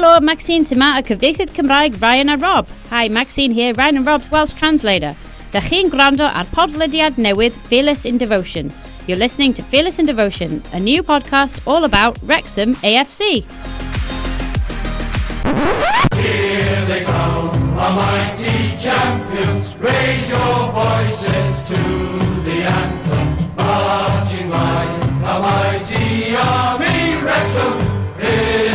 Helo, Maxine syma a cyfieithydd Cymraeg Ryan a Rob. Hi, Maxine here, Ryan and Rob's Welsh translator. Da chi'n gwrando ar podlediad newydd Fearless in Devotion. You're listening to Fearless in Devotion, a new podcast all about Wrexham AFC. Here they come, a mighty champions. Raise your voices to the anthem. Marching line, a mighty army. Wrexham is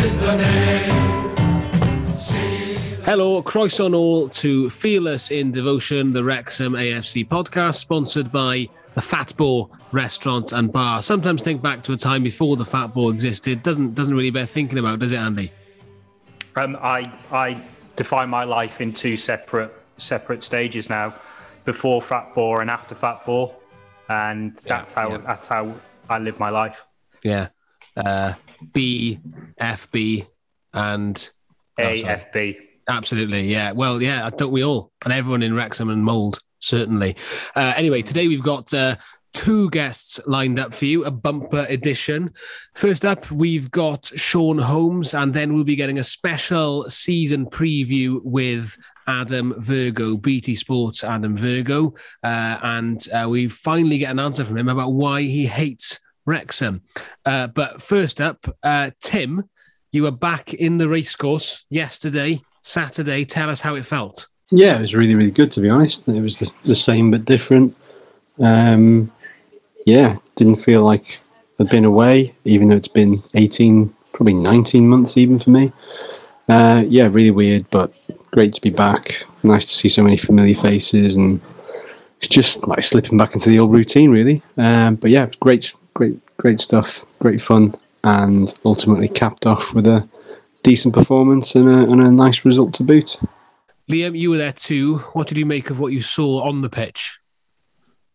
Hello, on all to Fearless in Devotion, the Wrexham AFC podcast, sponsored by the Fat Boar Restaurant and Bar. Sometimes think back to a time before the Fat Boar existed. Doesn't doesn't really bear thinking about, does it, Andy? Um, I I define my life in two separate separate stages now, before Fat Boar and after Fat Boar, and that's how yeah. that's how I live my life. Yeah. Uh, B, FB, and Oh. AFB. Absolutely, yeah. Well, yeah, don't we all? And everyone in Wrexham and Mold, certainly. Uh, anyway, today we've got uh, two guests lined up for you, a bumper edition. First up, we've got Sean Holmes, and then we'll be getting a special season preview with Adam Virgo, BT Sports Adam Virgo. Uh, and uh, we finally get an answer from him about why he hates Wrexham. Uh, but first up, uh, Tim, you were back in the racecourse yesterday, Saturday. Tell us how it felt. Yeah, it was really, really good to be honest. It was the, the same but different. Um, yeah, didn't feel like I'd been away, even though it's been 18, probably 19 months even for me. Uh, yeah, really weird, but great to be back. Nice to see so many familiar faces, and it's just like slipping back into the old routine, really. Um, but yeah, great, great, great stuff, great fun, and ultimately capped off with a decent performance and a, and a nice result to boot. Liam, you were there too. What did you make of what you saw on the pitch?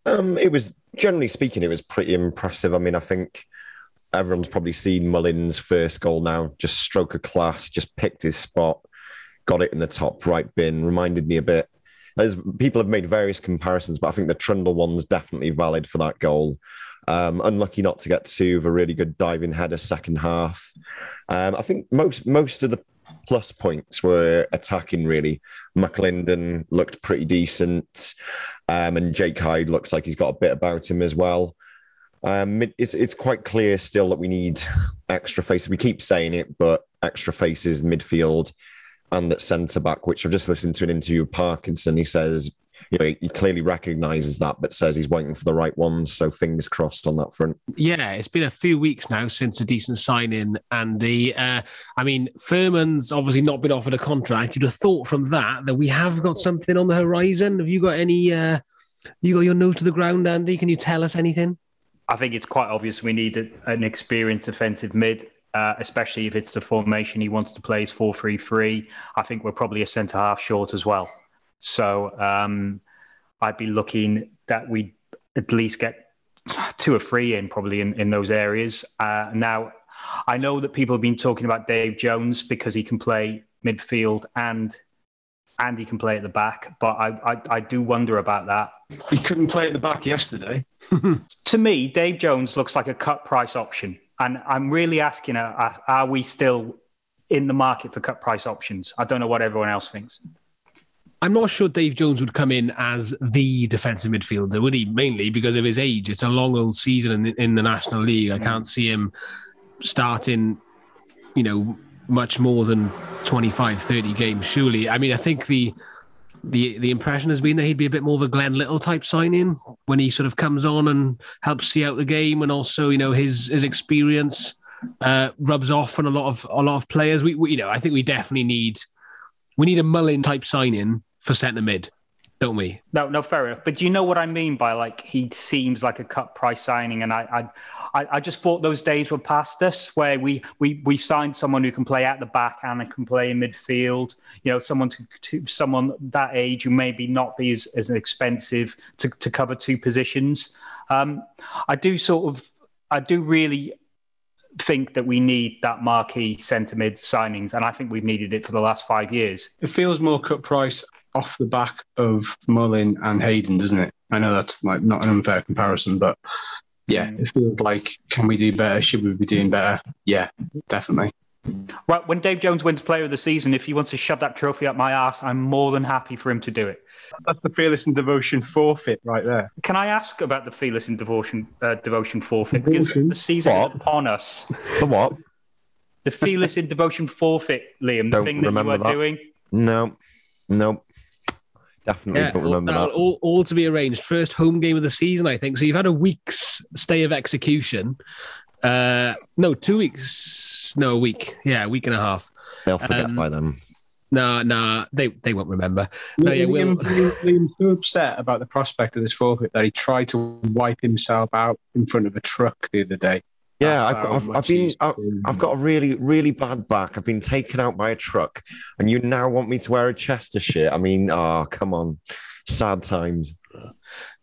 Um, it was generally speaking, it was pretty impressive. I mean, I think everyone's probably seen Mullin's first goal now. Just stroke of class, just picked his spot, got it in the top right bin. Reminded me a bit. As people have made various comparisons, but I think the Trundle one's definitely valid for that goal. Um, unlucky not to get two of a really good diving header second half. Um, I think most most of the plus points were attacking really. McLinden looked pretty decent, um, and Jake Hyde looks like he's got a bit about him as well. Um, it- it's it's quite clear still that we need extra faces. We keep saying it, but extra faces midfield and at centre back. Which I've just listened to an interview with Parkinson. He says, you know, he clearly recognises that, but says he's waiting for the right ones. So fingers crossed on that front. Yeah, it's been a few weeks now since a decent signing, Andy. Uh, I mean, Furman's obviously not been offered a contract. You'd have thought from that that we have got something on the horizon. Have you got any? Uh, you got your nose to the ground, Andy? Can you tell us anything? I think it's quite obvious we need a, an experienced defensive mid, uh, especially if it's the formation he wants to play is 4 3 3. I think we're probably a centre half short as well. So um, I'd be looking that we at least get two or three in probably in, in those areas. Uh, now, I know that people have been talking about Dave Jones because he can play midfield and and he can play at the back, but I, I, I do wonder about that. He couldn't play at the back yesterday. to me, Dave Jones looks like a cut price option. And I'm really asking, uh, are we still in the market for cut price options? I don't know what everyone else thinks. I'm not sure Dave Jones would come in as the defensive midfielder, would he? Mainly because of his age. It's a long old season in, in the National League. I can't see him starting, you know, much more than 25, 30 games, surely. I mean, I think the the the impression has been that he'd be a bit more of a Glenn Little type signing when he sort of comes on and helps see out the game, and also you know his his experience uh, rubs off on a lot of a lot of players. We, we you know I think we definitely need we need a Mullin type signing for centre mid, don't we? No, no, fair enough. But do you know what I mean by like he seems like a cut price signing? And I, I, I just thought those days were past us where we we we signed someone who can play at the back and can play in midfield. You know, someone to, to someone that age who maybe not be as, as expensive to, to cover two positions. Um, I do sort of, I do really think that we need that marquee centre mid signings, and I think we've needed it for the last five years. It feels more cut price off the back of Mullin and Hayden, doesn't it? I know that's like not an unfair comparison, but yeah, it feels like can we do better? Should we be doing better? Yeah, definitely. Right, when Dave Jones wins Player of the Season, if he wants to shove that trophy up my ass, I'm more than happy for him to do it. That's the fearless and devotion forfeit right there. Can I ask about the Fearless and Devotion uh, Devotion forfeit? Because the season What? is upon us. The what? The Fearless and Devotion forfeit, Liam, Don't the thing that you remember are that. doing. No, no. Definitely Yeah, don't all, that. all, all to be arranged. First home game of the season, I think. So you've had a week's stay of execution. Uh, no, two weeks. No, a week. Yeah, a week and a half. They'll forget um, by then. Nah, nah, they they won't remember. No, yeah, we'll, Liam, Liam, so upset about the prospect of this forfeit that he tried to wipe himself out in front of a truck the other day. Yeah, I've, I've, I've been, I've, been- I've got a really, really bad back. I've been taken out by a truck, and you now want me to wear a Chester shirt? I mean, oh, come on, sad times.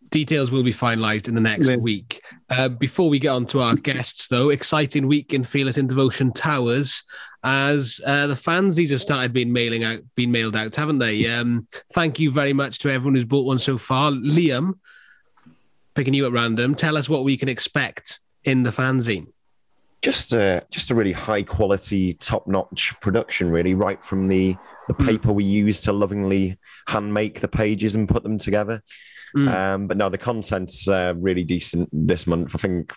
details will be finalised in the next Yeah. week. Uh, before we get on to our guests, though, exciting week in Fearless in Devotion Towers as uh, the fanzines have started being mailing out, being mailed out, haven't they? Um, thank you very much to everyone who's bought one so far. Liam, picking you at random, tell us what we can expect in the fanzine. Just a, just a really high quality, top notch production, really, right from the the paper we use to lovingly hand make the pages and put them together. Mm. Um, but no, the content's uh, really decent this month. I think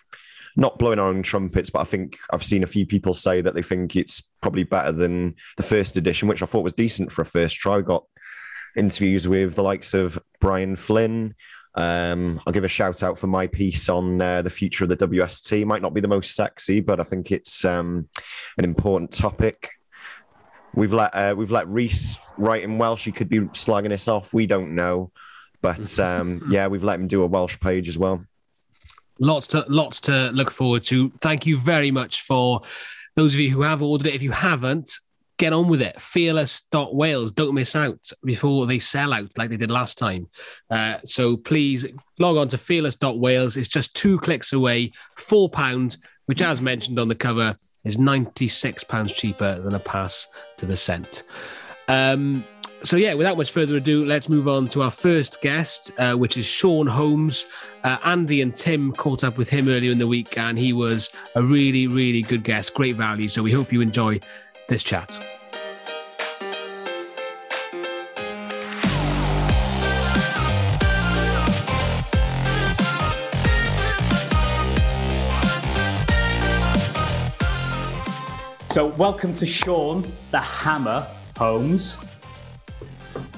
not blowing our own trumpets, but I think I've seen a few people say that they think it's probably better than the first edition, which I thought was decent for a first try. We got interviews with the likes of Brian Flynn. Um, I'll give a shout out for my piece on uh, the future of the WST. Might not be the most sexy, but I think it's um, an important topic. We've let uh, we've let Reese write in Welsh. He could be slagging us off. We don't know, but um, yeah, we've let him do a Welsh page as well. lots to lots to look forward to. Thank you very much for those of you who have ordered it. If you haven't, get on with it. Fearless.wales. Don't miss out before they sell out like they did last time. Uh, so please log on to fearless.wales. It's just two clicks away, four pounds, which as mentioned on the cover is 96 pounds cheaper than a pass to the cent. Um, so yeah, without much further ado, let's move on to our first guest, uh, which is Sean Holmes. Uh, Andy and Tim caught up with him earlier in the week, and he was a really, really good guest, great value. So we hope you enjoy this chat. So, welcome to Sean, the Hammer Holmes.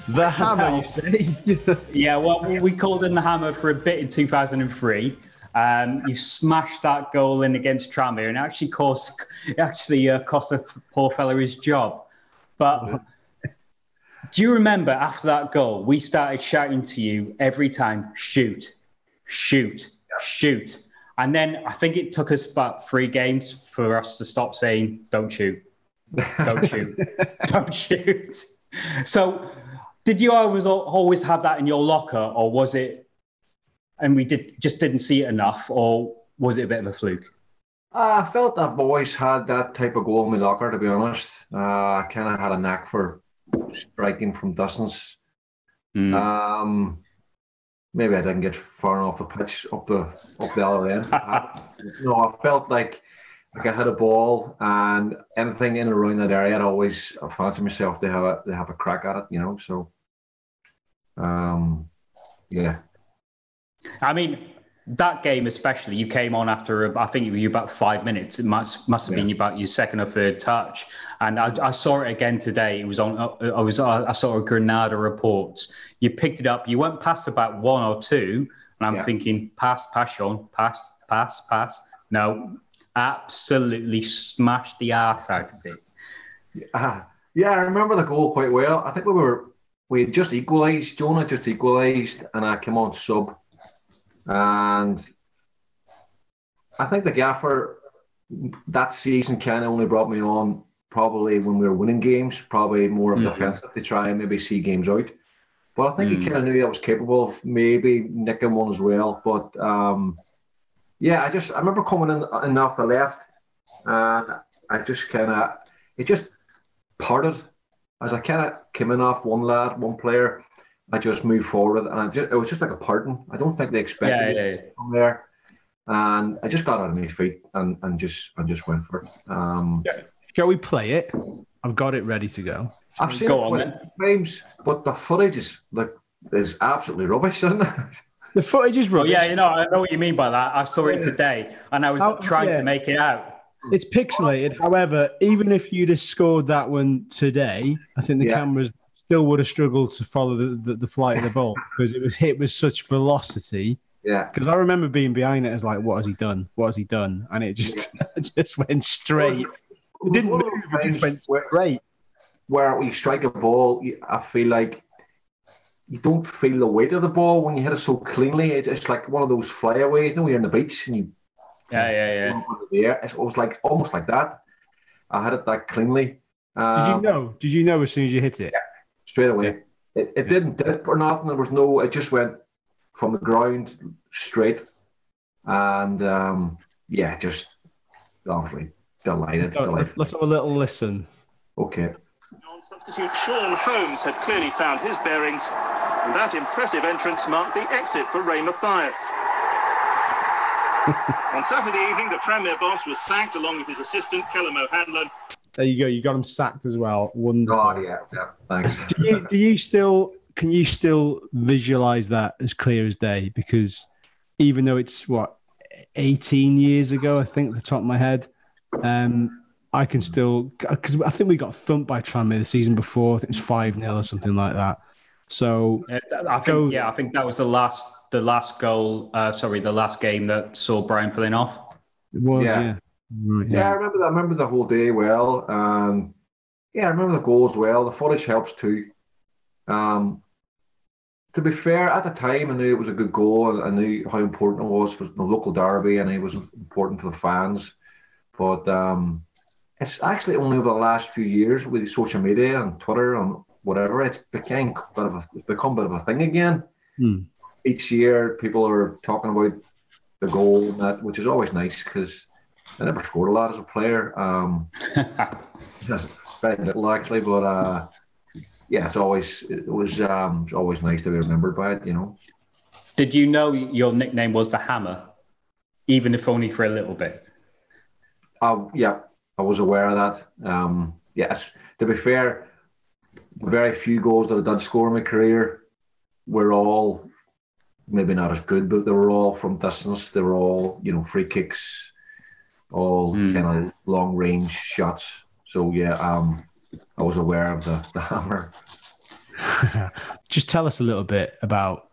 The hammer, you say? Yeah, well, we called him the Hammer for a bit in 2003. Um, you smashed that goal in against Tranmere, and actually cost actually uh, cost the poor fella his job. But do you remember after that goal, we started shouting to you every time, "Shoot, shoot, shoot!" And then I think it took us about three games for us to stop saying, "Don't shoot, don't shoot, don't shoot." So, did you always always have that in your locker, or was it, and we did just didn't see it enough, or was it a bit of a fluke? Uh, I felt that boys had that type of goal in my locker, to be honest. Uh, I kind of had a knack for striking from distance. Mm. Um, maybe I didn't get far enough the pitch up the up the other end. I, no, I felt like like I could hit a ball and anything in and around that area, I'd always I fancy myself to have a to have a crack at it, you know. So, um, yeah. I mean, that game especially, you came on after I think it was you about five minutes. It must must have been about your second or third touch, and I, I saw it again today. It was on. I was I saw a Granada reports. You picked it up. You went past about one or two, and I'm Yeah. thinking pass, pass, Sean, pass, pass, pass. No, absolutely smashed the ass out of it. Ah, yeah, I remember the goal quite well. I think we were we had just equalised. Jonah just equalised, and I came on sub, and I think the gaffer that season kind of only brought me on probably when we were winning games, probably more of Mhm. defensive to try and maybe see games out. But I think Mm. he kind of knew I was capable of maybe nicking one as well. But um, yeah, I just I remember coming in, in off the left, and I just kind of it just parted as I kind of came in off one lad, one player. I just moved forward, and I just, it was just like a parting. I don't think they expected Yeah, it yeah, yeah. from there, and I just got out of my feet and, and just and just went for it. Um, Shall we play it? I've got it ready to go. I've seen Go it on, quite a times, but the footage is like is absolutely rubbish, isn't it? The footage is Oh rubbish. yeah, you know, I know what you mean by that. I saw it today, and I was Oh, trying yeah. to make it out. It's pixelated. However, even if you'd have scored that one today, I think the Yeah. cameras still would have struggled to follow the, the, the flight of the ball because it was hit with such velocity. Yeah. Because I remember being behind it as like, what has he done? What has he done? And it just just went straight. It didn't move. It just went times where- straight. Where we strike a ball, I feel like you don't feel the weight of the ball when you hit it so cleanly. It's, it's like one of those flyaways, you know, you're on the beach and you Yeah, yeah, yeah. jump into the air. It was like almost like that. I had it that cleanly. Did Um, you know? Did you know as soon as you hit it? Straight away. It, it didn't dip or nothing. There was no. It just went from the ground straight, and um, yeah, just obviously delighted. Delighted. let's, let's have a little listen. Okay. On substitute Sean Holmes had clearly found his bearings, and that impressive entrance marked the exit for Ray Mathias. On Saturday evening, the Tranmere boss was sacked along with his assistant, Kelham O'Hanlon. There you go. You got him sacked as well. Wonderful. God, yeah, yeah. Thanks. do you, do you still can you still visualize that as clear as day because even though it's what 18 years ago i think at the top of my head um i can still because i think we got thumped by tranmere the season before i think it was 5 0 or something like that so Yeah, th- I Go- think yeah, I think that was the last the last goal. Uh, sorry, the last game that saw Brian Flynn-off. it was Yeah. yeah, Right, Yeah, I remember. that- I remember the whole day well. Um, yeah, I remember the goals well. The footage helps too. Um, to be fair, at the time, I knew it was a good goal. I knew how important it was for the local derby, and it was important for the fans. But um, it's actually only over the last few years with social media and Twitter and whatever, it's become a bit of a, it's become a bit of a thing again. Hmm. Each year, people are talking about the goal and that, which is always nice because I never scored a lot as a player. Um, very little actually, but uh, yeah, it's always it was um, it's always nice to be remembered by it. You know. Did you know your nickname was the Hammer, even if only for a little bit? Uh, yeah, I was aware of that. Um, yes, to be fair, very few goals that I did score in my career were all maybe not as good, but they were all from distance. They were all you know free kicks, all Hmm. kind of long range shots. So yeah, um, I was aware of the the hammer. just tell us a little bit about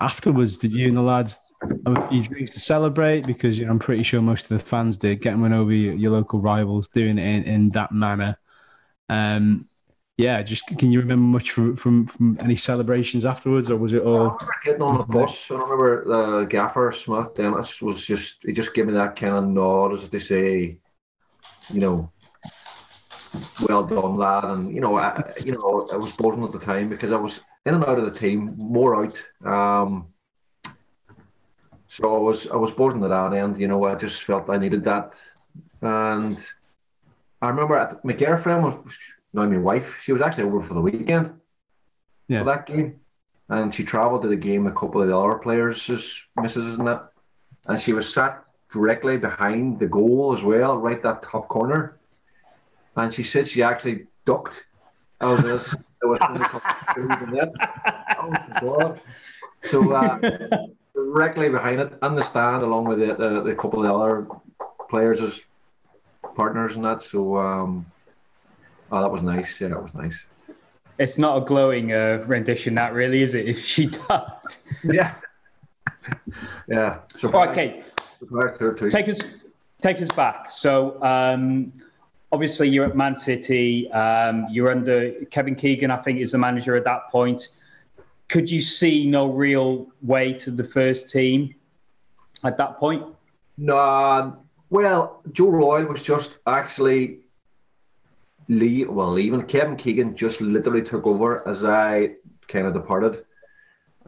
afterwards did you and the lads have a few drinks to celebrate because you know, i'm pretty sure most of the fans did getting one over your, your local rivals doing it in, in that manner um yeah just can you remember much from, from from any celebrations afterwards or was it I all remember getting on the bus. I remember the gaffer Smith Dennis was just he just gave me that kind of nod as if to say, you know, well done, lad. And you know, I, you know, I was buzzing at the time because I was in and out of the team, more out. Um, so I was I was buzzing at that end. You know, I just felt I needed that, and I remember at, my girlfriend was now my wife. She was actually over for the weekend Yeah. for that game and she travelled to the game with a couple of the other players, misses and that, and she was sat directly behind the goal as well, right that top corner, and she said she actually ducked out of this. There was only a couple of in net. Oh god! So uh, directly behind it, in the stand, along with the, the, the couple of the other players as partners and that. So um, oh, that was nice. Yeah, that was nice. It's not a glowing uh, rendition, that really, is it? If she does. Yeah. Yeah. So Okay, her too. take us take us back. So um, obviously you're at Man City. Um, you're under Kevin Keegan, I think, is the manager at that point. Could you see no real way to the first team at that point? No, well, Joe Royle was just actually leave, well, even Kevin Keegan just literally took over as I kind of departed.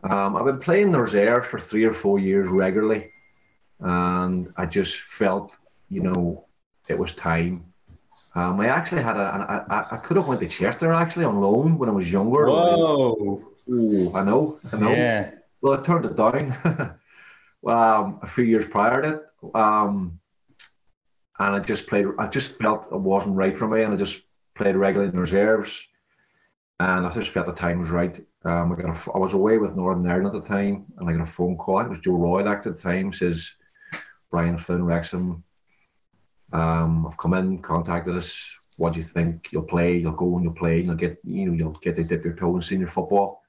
Um, I've been playing the reserve for three or four years regularly, and I just felt, you know, it was time. Um, I actually had a, an- I, I could have went to Chester actually on loan when I was younger. Whoa! Ooh, I know, I know. Yeah. Well, I turned it down um, a few years prior to it. Um, and I just played. I just felt it wasn't right for me, and I just played regularly in reserves. And I just felt the time was right. Um, I got a, I was away with Northern Ireland at the time, and I got a phone call. It was Joe Royle at the time. Says Brian Flynn Wrexham. Um, I've come in, contacted us. What do you think? You'll play. You'll go and you'll play. And you'll get you know you'll get to dip your toe in senior football.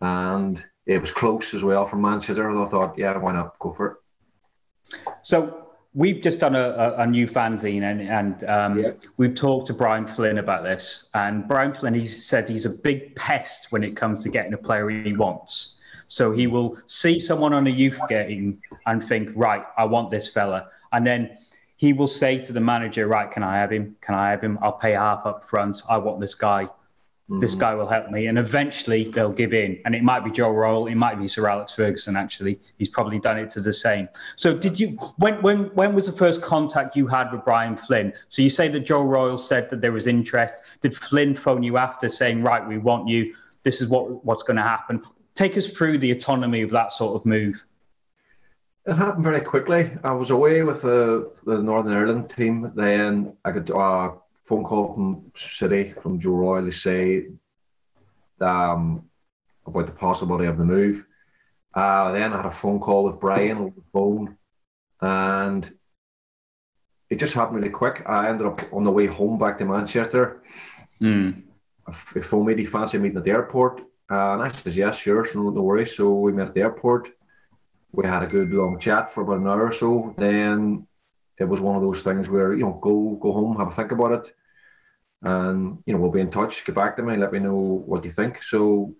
And it was close as well from Manchester. I thought, yeah, why not go for it? So we've just done a, a, a new fanzine and, and um, Yeah. we've talked to Brian Flynn about this. And Brian Flynn, he said he's a big pest when it comes to getting a player he wants. So he will see someone on a youth game and think, right, I want this fella. And then he will say to the manager, right, can I have him? Can I have him? I'll pay half up front. I want this guy. This mm. guy will help me. And eventually they'll give in. And it might be Joe Royle. It might be Sir Alex Ferguson, actually. He's probably done it to the same. So did you, when, when, when was the first contact you had with Brian Flynn? So you say that Joe Royle said that there was interest. Did Flynn phone you after saying, right, we want you. This is what, what's going to happen. Take us through the autonomy of that sort of move. It happened very quickly. I was away with the, the Northern Ireland team. Then I could a phone call from City, from Joe Royle. They say um, about the possibility of the move. Uh, then I had a phone call with Brian over the phone, and it just happened really quick. I ended up on the way home back to Manchester. Mm. He phoned me, "Do you fancy meeting at the airport?" Uh, and I said, "Yes, sure, so no, no worries." So we met at the airport. We had a good long chat for about an hour or so. Then it was one of those things where you know, go go home, have a think about it, and you know, we'll be in touch. Get back to me, let me know what you think. So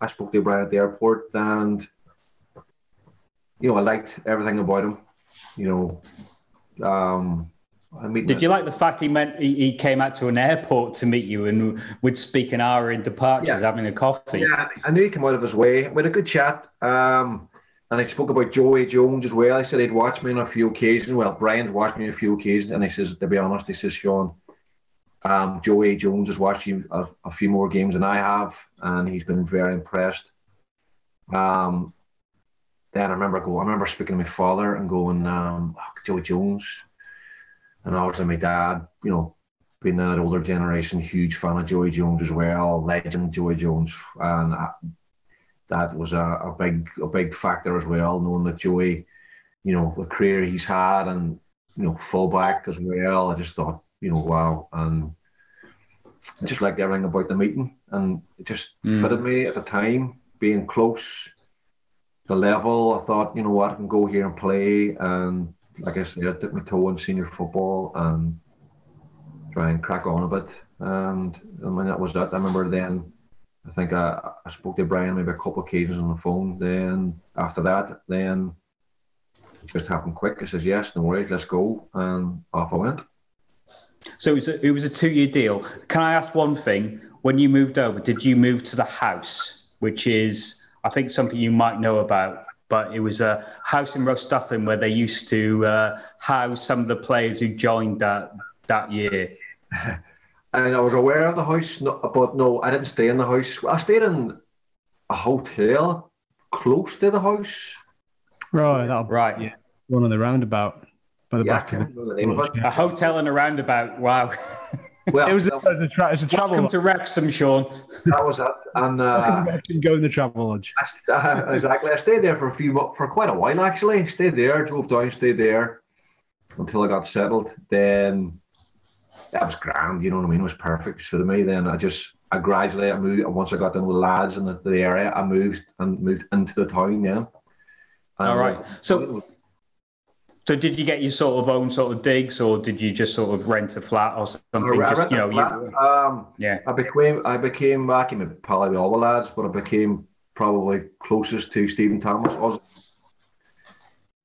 I spoke to Brian at the airport, and you know, I liked everything about him. You know, um, I mean, Did you like the fact he meant he, he came out to an airport to meet you and would speak an hour in departures Yeah. having a coffee? Yeah, I knew he came out of his way. We had a good chat. Um, and I spoke about Joey Jones as well. I said he'd watched me on a few occasions. Well, Brian's watched me on a few occasions. And he says, to be honest, he says, Sean, um, Joey Jones has watched a, a few more games than I have. And he's been very impressed. Um, then I remember go. I remember speaking to my father and going, um, oh, Joey Jones. And obviously my dad, you know, being that older generation, huge fan of Joey Jones as well, legend Joey Jones, and I, that was a, a big a big factor as well, knowing that Joey, you know, the career he's had and you know fullback as well. I just thought, you know, wow, and I just liked everything about the meeting, and it just Mm. fitted me at the time, being close. The level, I thought, you know what, I can go here and play, and like I said, I dipped my toe in senior football and try and crack on a bit. And I mean, that was that. I remember then, I think I, I spoke to Brian maybe a couple of occasions on the phone. Then after that, then it just happened quick. He says, yes, no worries, let's go. And off I went. So it was a, it was a two year deal. Can I ask one thing? When you moved over, did you move to the house, which is I think something you might know about? But it was a house in Rhostyllen where they used to uh, house some of the players who joined that that year. And I was aware of the house, but no, I didn't stay in the house. I stayed in a hotel close to the house. Right, Right. Yeah. one on the roundabout by the Yeah, back of can't it. remember the name of it. A hotel and a roundabout. Wow. Well, It was a, it was a, tra- it's a travel Welcome lodge. to Wrexham, Sean. that was it. And Welcome uh, to go in the travel lodge. Uh, exactly. I stayed there for a few for quite a while actually. Stayed there, drove down, stayed there until I got settled. Then that was grand. You know what I mean? It was perfect for me. Then I just I gradually I moved. Once I got in with the lads in the, the area, I moved and moved into the town. Yeah. And, All right. uh, So so did you get your sort of own sort of digs, or did you just sort of rent a flat or something? I Just you know, flat. you, um, yeah. I became I became back in probably with all the lads, but I became probably closest to Stephen Thomas was.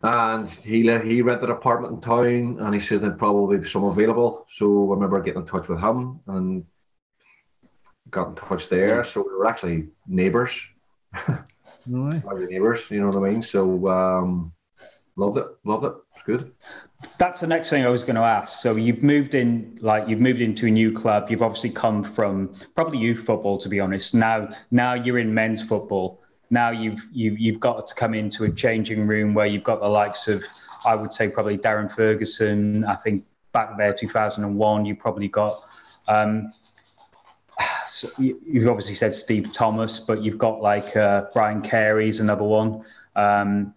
And he he rented an apartment in town, and he said there'd probably be some available. So I remember getting in touch with him and got in touch there. So we were actually neighbours, Right. we were neighbours. You know what I mean? So um, loved it, loved it. Good. That's the next thing I was going to ask. So you've moved in, like you've moved into a new club. You've obviously come from probably youth football, to be honest. Now, now you're in men's football. Now you've you, you've got to come into a changing room where you've got the likes of I would say probably Darren Ferguson. I think back there, 2001, you probably got. Um, so you- you've obviously said Steve Thomas, but you've got like uh, Brian Carey's another one. Um,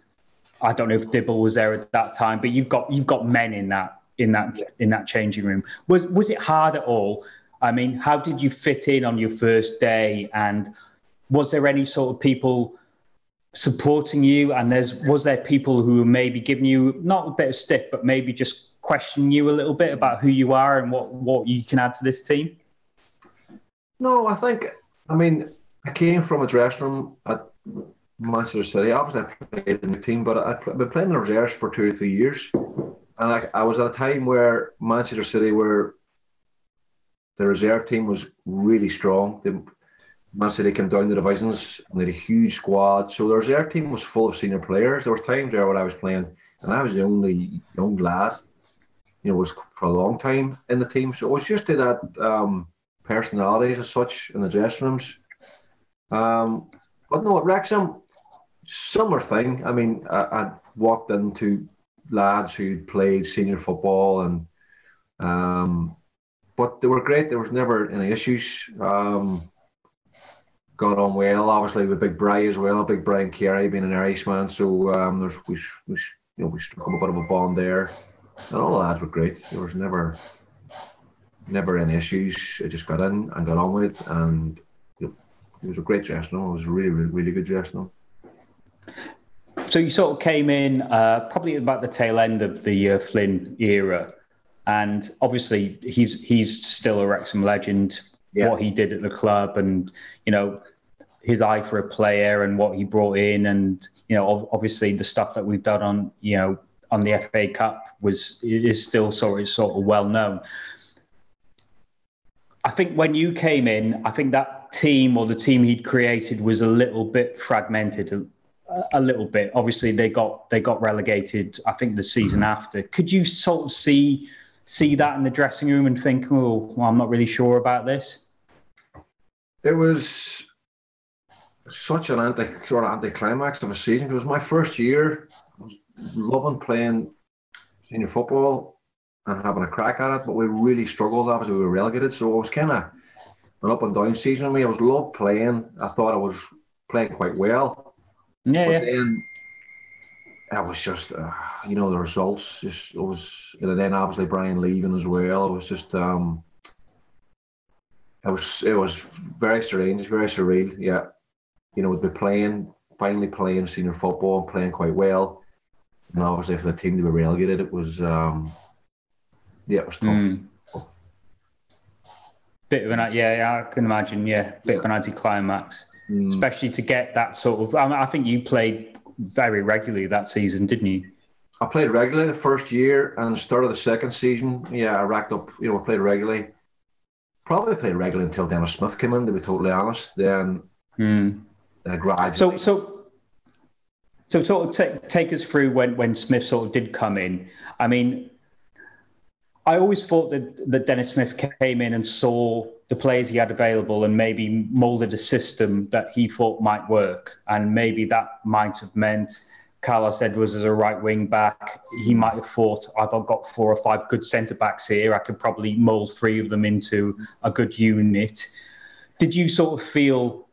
I don't know if Dibble was there at that time, but you've got you've got men in that in that in that changing room. Was was it hard at all? I mean, how did you fit in on your first day? And was there any sort of people supporting you? And there's was there people who were maybe giving you not a bit of stick, but maybe just questioning you a little bit about who you are and what what you can add to this team? No, I think, I mean, I came from a dressing room at Manchester City. Obviously, I played in the team, but I'd pl- been playing in the reserves for two or three years. And I, I was at a time where Manchester City were, the reserve team was really strong. The, Man City came down the divisions and they had a huge squad. So the reserve team was full of senior players. There were times there when I was playing and I was the only young lad, you know, was for a long time in the team. So it was just to that um, personalities as such in the dressing rooms. Um, but no, at Wrexham, similar thing. I mean, I, I walked into lads who played senior football and um, but they were great. There was never any issues. Um, got on well, obviously with Big Bry as well. Big Brian Carey being an Irishman, so um, there's we, we you know we struck up a bit of a bond there, and all the lads were great. There was never never any issues. I just got in and got on with it, and you know, it was a great dressing room. It was a really, really, really good dressing room. So you sort of came in uh, probably about the tail end of the uh, Flynn era, and obviously he's he's still a Wrexham legend. Yeah. What he did at the club, and you know his eye for a player, and what he brought in, and you know ob- obviously the stuff that we've done on you know on the FA Cup was is still sort of sort of well known. I think when you came in, I think that team or the team he'd created was a little bit fragmented, a, little bit. Obviously, they got they got relegated. I think the season after. Could you sort of see see that in the dressing room and think, oh, well, I'm not really sure about this? It was such an anti sort of anticlimax of a season. It was my first year. I was loving playing senior football and having a crack at it, but we really struggled. Obviously, we were relegated, so it was kind of an up and down season. I mean, I was loved playing. I thought I was playing quite well, Yeah, but yeah. then it was just, uh, you know, the results. Just it was, and then obviously Brian leaving as well. It was just, um, it was, it was very strange, very surreal. Yeah, you know, to be playing, finally playing senior football, and playing quite well, and obviously for the team to be relegated, it was, um, yeah, it was tough. Mm. Bit of an yeah, yeah, I can imagine. Yeah, bit of an anticlimax, Mm. especially to get that sort of. I, mean, I think you played very regularly that season, didn't you? I played regularly the first year and the start of the second season. Yeah, I racked up, you know, I played regularly. Probably played regularly until Dennis Smith came in, to be totally honest. Then Mm. uh, gradually. So, so, so, sort of take take us through when when Smith sort of did come in. I mean, I always thought that that Dennis Smith came in and saw the players he had available and maybe molded a system that he thought might work, and maybe that might have meant. Carlos Edwards as a right wing back, he might have thought, I've got four or five good centre backs here. I could probably mould three of them into a good unit. Did you sort of feel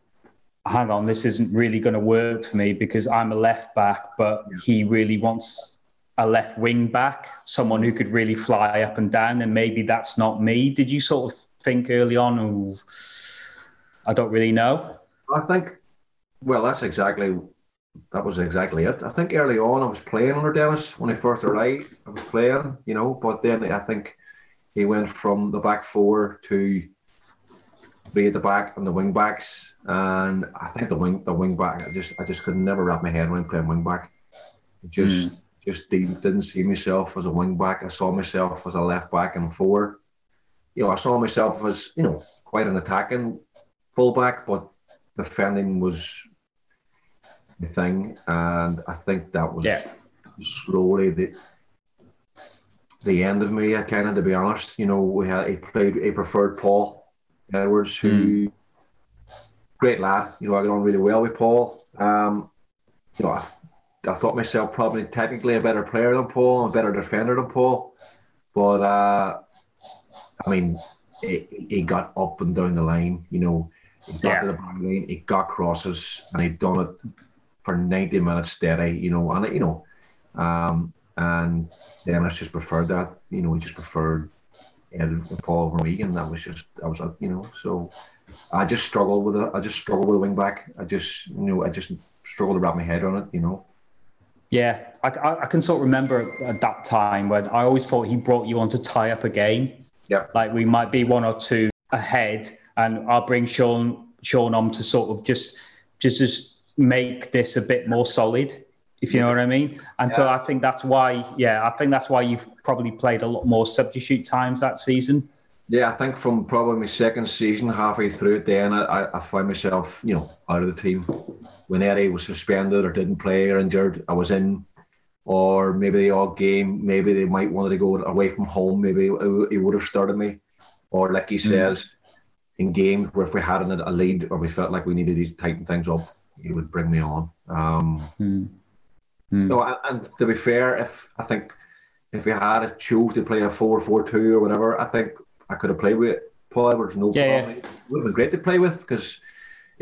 hang on, this isn't really going to work for me because I'm a left back, but he really wants a left wing back, someone who could really fly up and down, and maybe that's not me. Did you sort of think early on, oh, I don't really know? I think, well, that's exactly, that was exactly it. I think early on I was playing under Dennis when I first arrived. I was playing, you know, but then I think he went from the back four to be at the back and the wing backs, and I think the wing the wing back I just I just could never wrap my head around playing wing back. Just hmm. just didn't, didn't see myself as a wing back. I saw myself as a left back and four. You know, I saw myself as you know quite an attacking fullback, but defending was the thing, and I think that was Yeah. slowly the the end of me. Kind of, to be honest, you know, we had he played he preferred Paul Edwards, who great lad. You know, I got on really well with Paul. Um, you know, I, I thought myself probably technically a better player than Paul, a better defender than Paul, but uh, I mean, he, he got up and down the line. You know, he got Yeah. to the back line, he got crosses, and he done it for 90 minutes steady. You know, and you know, um, and Dennis just preferred that. You know, he just preferred Ed and Paul over me, and that was just I was you know so. I just struggled with it. I just struggled with the wing back. I just, you know, I just struggled to wrap my head on it. You know. Yeah, I, I, I can sort of remember at that time when I always thought he brought you on to tie up a game. Yeah. Like we might be one or two ahead, and I'll bring Sean Sean on to sort of just just just make this a bit more solid, if you know what I mean. And so I think that's why, yeah, I think that's why you've probably played a lot more substitute times that season. Yeah, I think from probably my second season, halfway through it, then I, I- I found myself, you know, out of the team. When Eddie was suspended or didn't play or injured, I was in. Or maybe the odd game, maybe they might wanted to go away from home. Maybe he would have started me. Or like he says, in games where if we had a a lead or we felt like we needed to tighten things up, he would bring me on. Um, No, and- and to be fair, if I think if we had a chose to play a four-four-two or whatever, I think I could have played with Paul Edwards. No Yeah, problem. It would have been great to play with because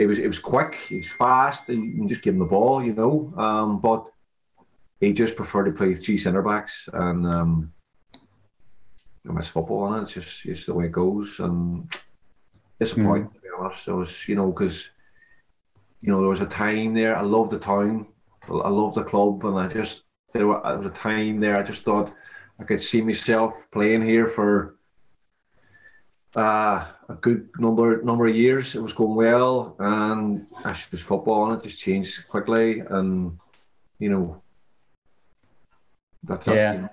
it was it was quick, he was fast, and you can just give him the ball, you know. Um, but he just preferred to play G centre backs, and um, I miss football, and it's just it's the way it goes, and disappointing to be honest. So it's you know because you know there was a time there. I loved the town, I loved the club, and I just there was a time there. I just thought I could see myself playing here for uh, a good number number of years. It was going well, and actually, there's football, and it just changed quickly, and you know. That's Yeah. you know.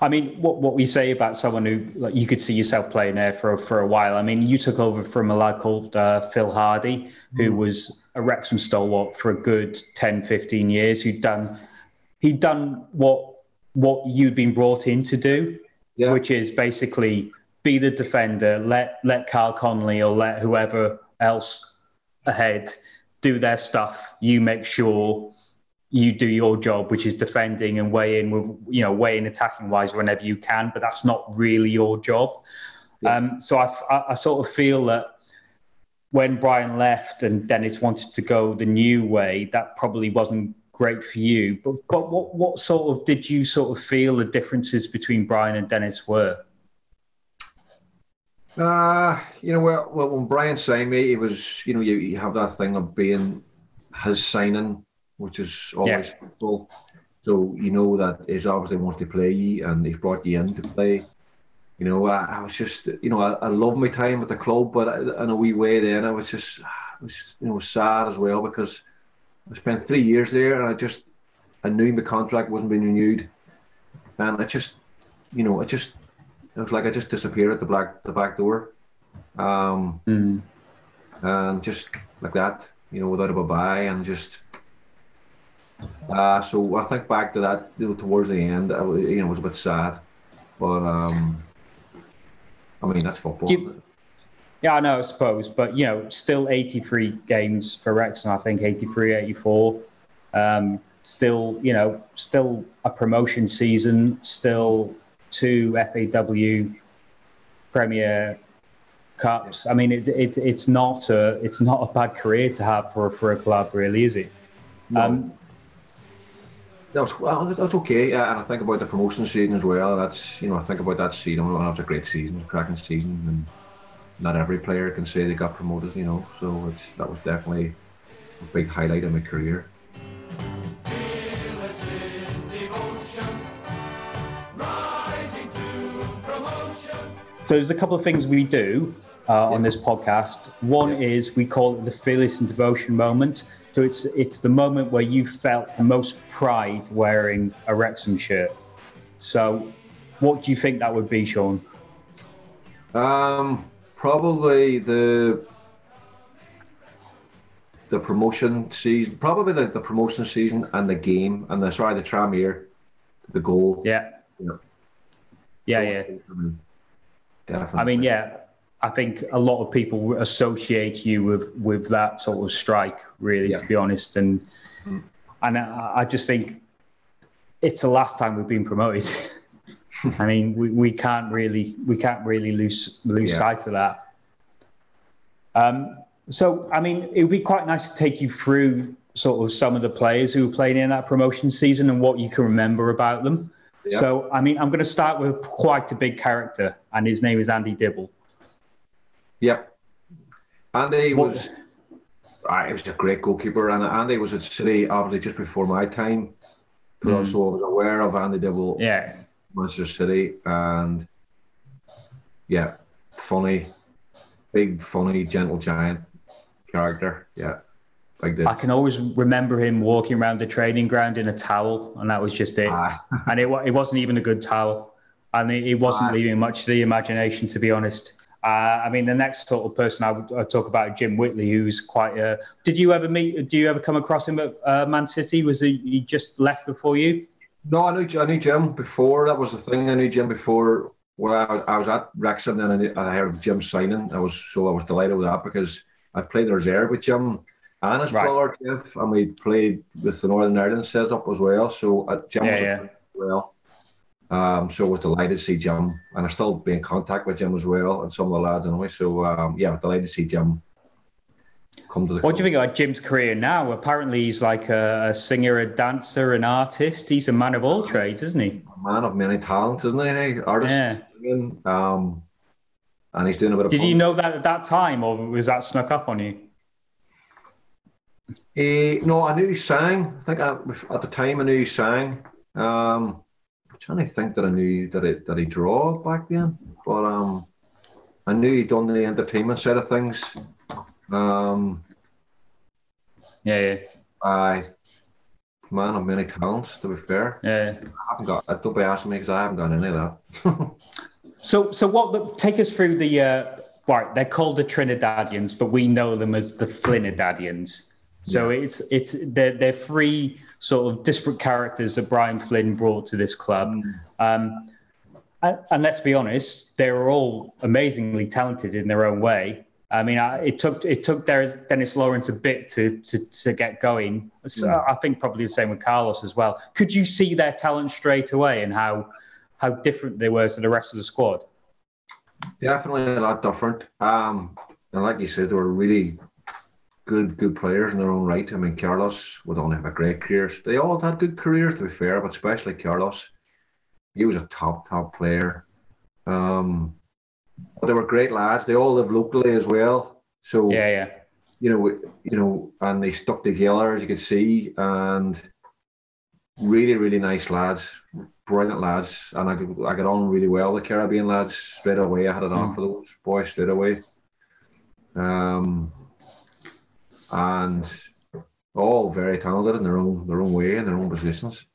I mean, what what we say about someone who like you could see yourself playing there for for a while. I mean, you took over from a lad called uh, Phil Hardy, who was a Wrexham stalwart for a good 10, 15 years. Who'd done he'd done what what you'd been brought in to do, Yeah. which is basically be the defender, let let Karl Connolly or let whoever else ahead do their stuff. You make sure you do your job, which is defending and weigh in with, you know, weigh in attacking wise whenever you can, but that's not really your job. Um, so I, I, I sort of feel that when Brian left and Dennis wanted to go the new way, that probably wasn't great for you. But but what what sort of did you sort of feel the differences between Brian and Dennis were? Uh, you know, well, well, when Brian signed me, it was, you know, you, you have that thing of being his signing, which is always cool. So you know that he's obviously wants to play you and he's brought you in to play. You know, I, I was just, you know, I, I love my time at the club, but I- in a wee way then I was just, I was, you know, sad as well because I spent three years there and I just, I knew my contract wasn't being renewed. And I just, you know, I just, it was like I just disappeared at the black the back door, um, and just like that, you know, without a bye, and just. Uh, so I think back to that you know, towards the end, I, you know, it was a bit sad, but um, I mean that's football. You- Yeah, I know, I suppose, but you know, still 83 games for Wrexham. I think 83, 84. Um, still, you know, still a promotion season. Still two FAW Premier Cups. I mean, it, it, it's not a it's not a bad career to have for for a club, really, is it? Um, That was well, that's okay. Uh, and I think about the promotion season as well. That's you know, I think about that season. Well, that was a great season, cracking season, and not every player can say they got promoted. You know, so it's that was definitely a big highlight of my career. Fearless in devotion, rising to promotion. So there's a couple of things we do uh, on this podcast. One is we call it the fearless and devotion moment. So it's it's the moment where you felt the most pride wearing a Wrexham shirt. So what do you think that would be, Sean? Um, probably the the promotion season, probably the, the promotion season and the game and the sorry the Tranmere, the goal. Yeah. Yeah. Yeah, yeah. Definitely. I mean, yeah. I think a lot of people associate you with with that sort of strike, really, Yeah. to be honest. And and I, I just think it's the last time we've been promoted. I mean, we, we can't really we can't really lose lose Yeah. sight of that. Um, so, I mean, it would be quite nice to take you through sort of some of the players who were playing in that promotion season and what you can remember about them. Yeah. So, I mean, I'm going to start with quite a big character, and his name is Andy Dibble. Yep. Andy What- was, ah, he was a great goalkeeper, and Andy was at City obviously just before my time. But Mm. also, I was aware of Andy Dibble, Yeah, Manchester City, and yeah, funny, big, funny, gentle giant character. Yeah, like this. I can always remember him walking around the training ground in a towel, and that was just it. Ah, and it, it wasn't even a good towel, and it, it wasn't Ah. leaving much to the imagination, to be honest. Uh, I mean, the next sort of person I would I'd talk about, Jim Whitley, who's quite a. Did you ever meet? Do you ever come across him at uh, Man City? Was he, he just left before you? No, I knew I knew Jim before. That was the thing. I knew Jim before. Well, I, I was at Wrexham and I, knew, I heard of Jim signing. I was so I was delighted with that because I played the reserve with Jim and his Right. brother Jeff, and we played with the Northern Ireland setup as well. So uh, Jim Yeah, was yeah. well. Um, so I was delighted to see Jim, and I still be in contact with Jim as well, and some of the lads anyway. So um, yeah, delighted to see Jim come to the. What do you think about Jim's career now? Apparently, he's like a, a singer, a dancer, an artist. He's a man of all trades, isn't he? A man of many talents, isn't he? Artist, Yeah. singing, um, and he's doing a bit of. Did you know that at that time, or was that snuck up on you? Eh, no, I knew he sang. I think I, at the time I knew he sang. Um, trying to think that I knew that it that he draw back then, but um, I knew he'd done the entertainment side of things. Um, Yeah, yeah, I man of many talents. To be fair, yeah. I haven't got. uh, Don't be asking me because I haven't got any of that. So, so what? the- Take us through the. Uh, right, they're called the Trinidadians, but we know them as the Flinnidadians. So it's it's they're they're three sort of disparate characters that Brian Flynn brought to this club. Um, and, and let's be honest, they were all amazingly talented in their own way. I mean, I, it took it took Dennis Lawrence a bit to to, to get going. So I think probably the same with Carlos as well. Could you see their talent straight away and how how different they were to the rest of the squad? Definitely a lot different. Um, and like you said, they were really good, good players in their own right. I mean, Carlos would only have a great career. They all had good careers, to be fair, but especially Carlos. He was a top, top player. Um, but they were great lads. They all lived locally as well. So Yeah, yeah. you know, you know, and they stuck together as you could see, and really, really nice lads, brilliant lads, and I could- I got on really well with the Caribbean lads straight away. I had it on for those boys straight away, um, and all very talented in their own their own way in their own positions.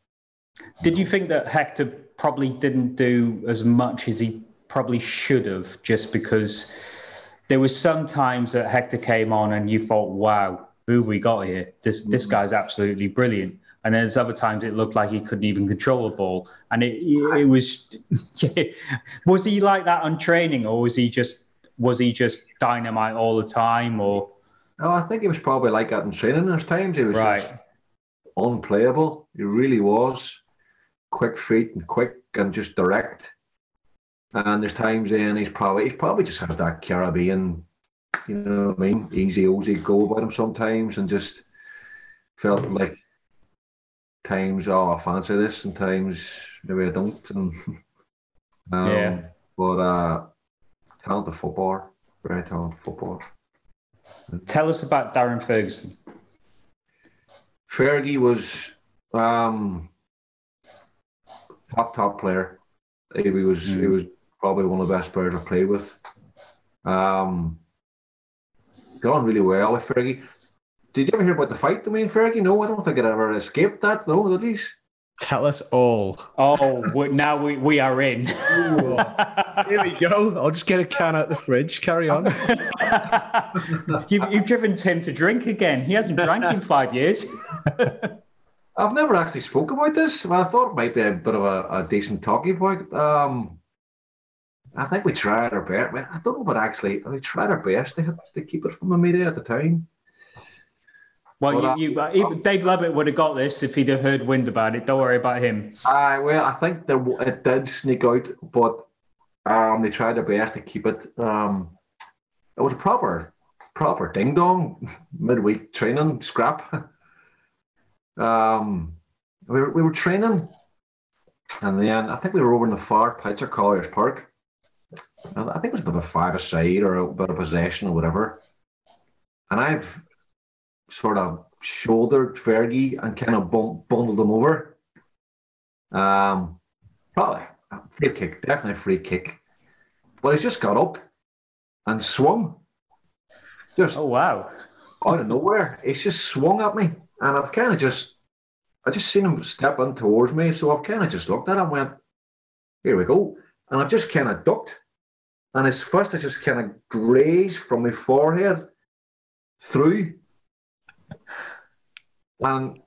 Did you think that Hector probably didn't do as much as he probably should have, just because there was some times that Hector came on and you thought, "Wow, who we got here? This this mm. guy's absolutely brilliant." And then there's other times it looked like he couldn't even control the ball, and it it was was he like that on training, or was he just was he just dynamite all the time, or No, I think he was probably like that in training. There's times he was right? just unplayable. He really was. Quick feet and quick and just direct. And there's times then he's probably he probably just has that Caribbean, you know what I mean, easy ozy go about him sometimes and just felt like times oh I fancy this and times maybe I don't and um, Yeah. but uh talented footballer, very talented footballer. Tell us about Darren Ferguson. Fergie was um, top top player. He was he was probably one of the best players I've played with. Um, got on really well with Fergie. Did you ever hear about the fight and Fergie? No, I don't think it ever escaped that. No, did he? Tell us all. Oh, we- now we, we are in. Here we go. I'll just get a can out the fridge. Carry on. you, you've driven Tim to drink again. He hasn't drank in five years. I've never actually spoke about this. Well, I thought it might be a bit of a, a decent talking point. Um, I think we tried our best. I don't know, but actually, we tried our best to, to keep it from the media at the time. Well, Well, you, you, uh, even Dave Lovett would have got this if he'd have heard wind about it. Don't worry about him. Aye, well, I think there, it did sneak out, but um, they tried their best to keep it. Um, it was a proper, proper ding dong midweek training scrap. um, we were, we were training, and then I think we were over in the far pitch of Colliers Park. I think it was a of a five aside or a bit of possession or whatever. And I've sort of shouldered Fergie and kind of bun- bundled him over. Um, probably a free kick, definitely a free kick. But he's just got up and swung. Just Oh wow! out of nowhere. He's just swung at me. And I've kind of just, I just seen him step in towards me. So I've kind of just looked at him and went, here we go. And I've just kind of ducked. And his fist has just kind of grazed from my forehead through. And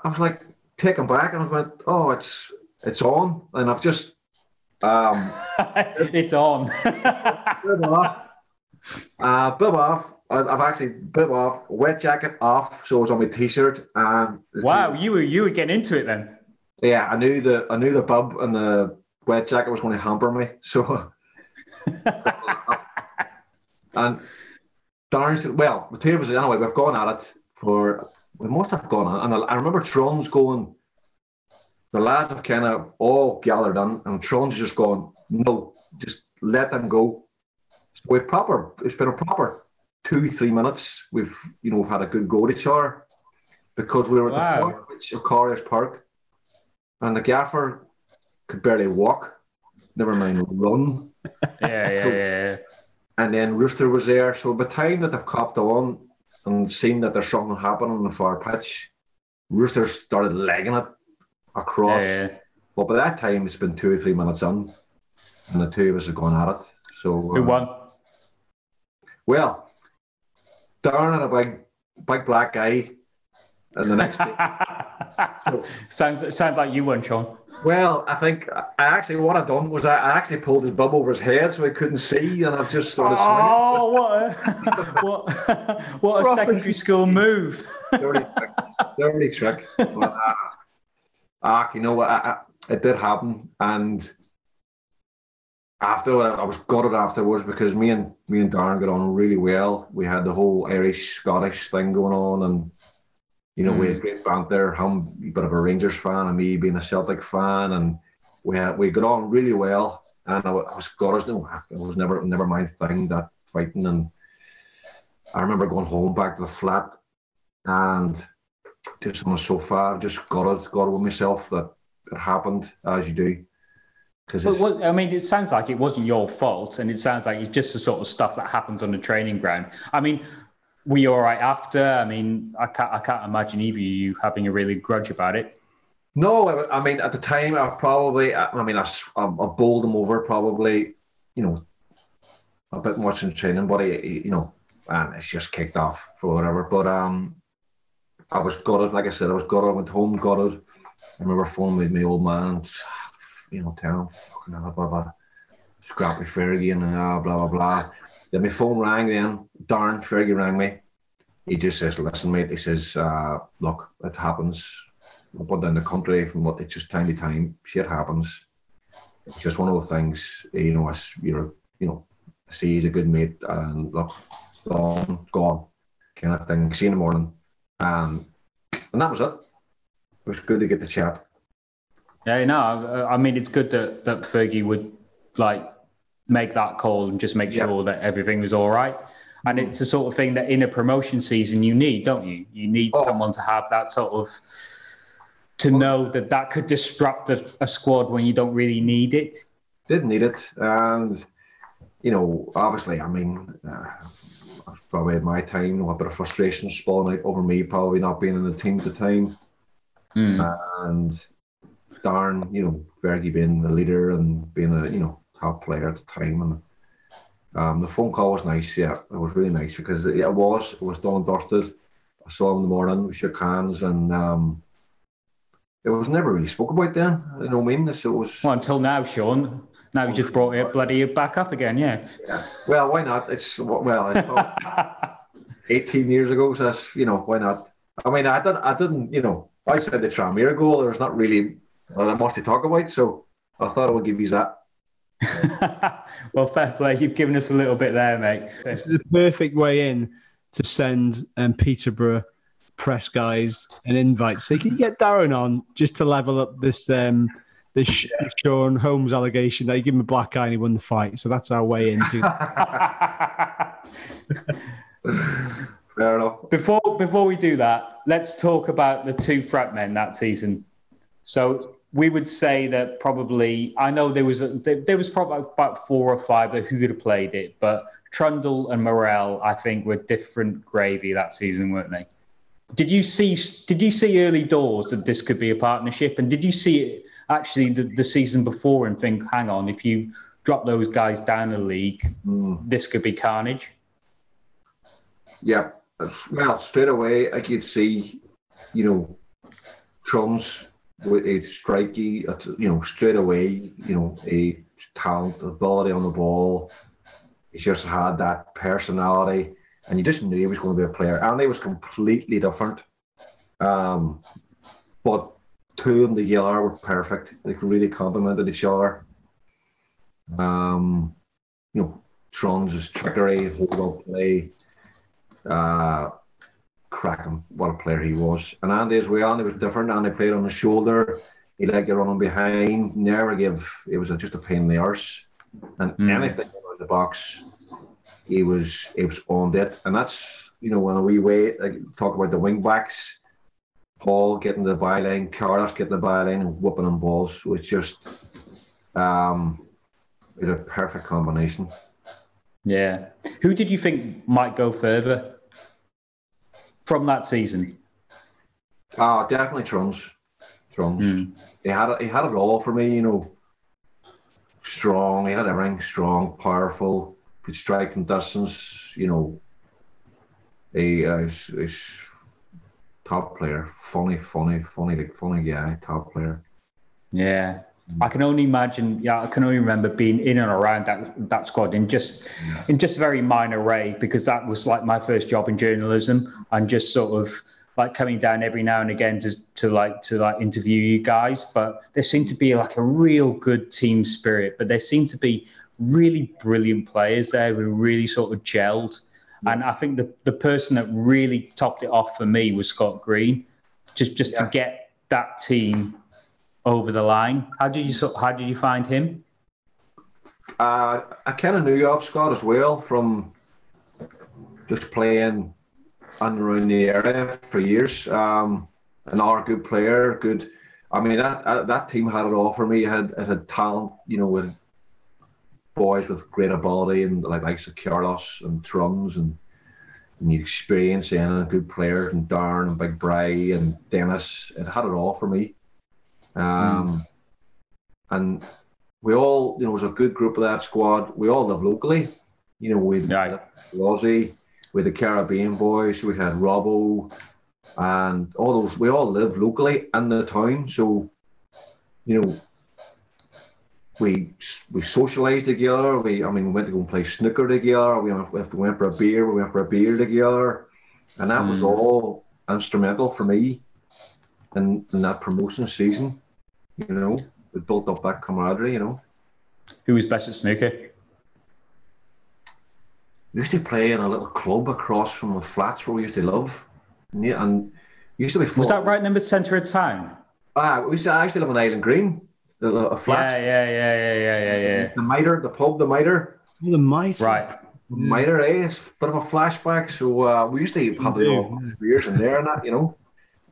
I was like taken back and I went, oh, it's it's on. And I've just um it's on. bib off. Uh, bib off. I've actually bib off, wet jacket off, so it was on my t-shirt. And wow, you were you were getting into it then. yeah, I knew the I knew the bib and the wet jacket was going to hamper me. So, and Darren said, "Well, the two of us anyway. We've gone at it for we must have gone on." And I, I remember Tron's going. The lads have kind of all gathered in, and Tron's just going, "No, just let them go." So we've proper. It's been a proper two three minutes. We've you know we've had a good go to each other because we were at the pitch of Colliers Park, and the gaffer could barely walk. Never mind run. Yeah, yeah, yeah. And then Rooster was there. So by the time that they've copped on and seeing that there's something happening on the far pitch, Rooster started legging it across. yeah. But by that time, it's been two or three minutes in, and the two of us have gone at it. So Who uh, won? Well, Darren had a big, big black guy, and the next day. sounds sounds like you won, Sean. Well, I think I actually what I've done was I I actually pulled his bub over his head so he couldn't see, and I've just started Oh, what a what what a secondary school move. swinging. Dirty trick. Dirty trick. But, uh, ah, you know what? I, I, it did happen, and after I was gutted afterwards because me and me and Darren got on really well. We had the whole Irish Scottish thing going on, and you know we had mm. a great banter. Him, a bit of a Rangers fan, and me being a Celtic fan, and we had we got on really well. And I, I was gutted. No, it was never never my thing that fighting. And I remember going home back to the flat, and just on the sofa, just gutted, gutted with myself that it happened as you do. But what, I mean, it sounds like it wasn't your fault, and it sounds like it's just the sort of stuff that happens on the training ground. I mean, were you all right after? I mean, I can't, I can't imagine either of you having a really grudge about it. No, I, mean at the time I probably, I, mean I, I- bowled him over probably, you know, a bit much in training, but he, he- you know, and it's just kicked off for whatever. But um, I was gutted, like I said, I was gutted. I went home gutted. I remember phoning with my old man, you know, telling him, fucking hell, blah blah, scrappy Fergie and uh, blah blah blah. Then my phone rang. Then Darren Fergie rang me. He just says, "Listen, mate," he says, uh, "Look, it happens." up and down the country from what it's just time to time. Shit happens. It's just one of the things, you know, as you're, you know, I see he's a good mate and look, gone, gone, kind of thing. See you in the morning. Um, and that was it. It was good to get the chat. Yeah, no, I mean, it's good that, that Fergie would like make that call and just make Yeah. sure that everything was all right. And it's the sort of thing that in a promotion season you need, don't you? You need Oh. someone to have that sort of to know that that could disrupt a, a squad when you don't really need it. Didn't need it. And, you know, obviously, I mean, uh, probably my time, you know, a bit of frustration spawning out over me, probably not being in the team at the time. and darn, you know, Fergie being the leader and being a you know top player at the time, and um, the phone call was nice. Yeah, it was really nice because it, it was it was done and dusted. I saw him in the morning, we shook hands, and um, it was never really spoke about then. You know what I mean? So it was Well, until now, Sean. Now you just brought it bloody back up again, yeah. yeah. Well, why not? It's well, it's 18 years ago. So that's, you know, why not? I mean, I didn't, I didn't, you know, outside the Tranmere goal, there's not really uh, much to talk about. So I thought I would give you that. well, fair play. You've given us a little bit there, mate. This is a perfect way in to send um, Peterborough press guys an invite. So can you get Darren on just to level up this um, this Sean Holmes allegation that he gave him a black eye and he won the fight? So that's our way into. Fair enough. Before before we do that, let's talk about the two front men that season. So we would say that probably I know there was a, there, there was probably about four or five that who could have played it, but Trundle and Morrell I think were different gravy that season, weren't they? Did you see did you see early doors that this could be a partnership, and did you see it actually the, the season before and think, hang on, if you drop those guys down the league, mm. this could be carnage? Yeah. Well, straight away, I could see, you know, Trum's with a strikey, uh, you know, straight away, you know, a talent, ability on the ball. He just had that personality, and you just knew he was going to be a player. And he was completely different. Um, but two of them together were perfect. They really complemented each other. Um, you know, Tron's trickery, hold up play, uh, cracking. What a player he was. And Andy as well. Andy was different. Andy played on the shoulder. He liked to run on behind. Never give. It was just a pain in the arse. And anything around the box, he was he was on it. And that's you know when we wait like, talk about the wing backs. Paul getting the byline, Carlos getting the byline and whooping on balls. So it's just um, it's a perfect combination. Yeah. Who did you think might go further from that season? Ah, definitely Trums. Trums. Mm. He had it, he had it all for me, you know. Strong, he had everything strong, powerful, could strike from distance, you know. He uh, he's, he's top player. Funny, funny, funny, like funny guy, top player. Yeah. I can only imagine. Yeah, I can only remember being in and around that that squad in just in just a very minor way because that was like my first job in journalism and just sort of like coming down every now and again to to like to like interview you guys. But there seemed to be like a real good team spirit. But there seemed to be really brilliant players there who really sort of gelled. Mm. And I think the the person that really topped it off for me was Scott Green, just just to get that team over the line. How did you how did you find him? Uh, I kind of knew of Scott as well from just playing and around the area for years. Um, another good player, good. I mean that uh, that team had it all for me. It had it had talent, you know, with boys with great ability and like likes of Carlos and Trums and, and the experience and a good player and Darn and Big Bry and Dennis. It had it all for me. Um, and we all, you know, it was a good group of that squad. We all live locally. You know, we had Lozzie, we the Caribbean boys, we had Robbo, and all those. We all live locally in the town, so you know, we we socialised together. We, I mean, we went to go and play snooker together. We went, if we went for a beer, we went for a beer together, and that was Mm. all instrumental for me in, in that promotion season. You know, we built up that camaraderie. You know, Who was best at snooker? we used to play in a little club across from the flats where we used to live. And, yeah, and used to be. Was that right in the centre of town? Ah, we used to actually live in Island Green. The, the a flat. Yeah, yeah, yeah, yeah, yeah, yeah, yeah. The Mitre, the pub, the Mitre. The mice. Right. The Mitre, eh? It's a bit of a flashback. So uh, we used to have it all beers in there and that, you know.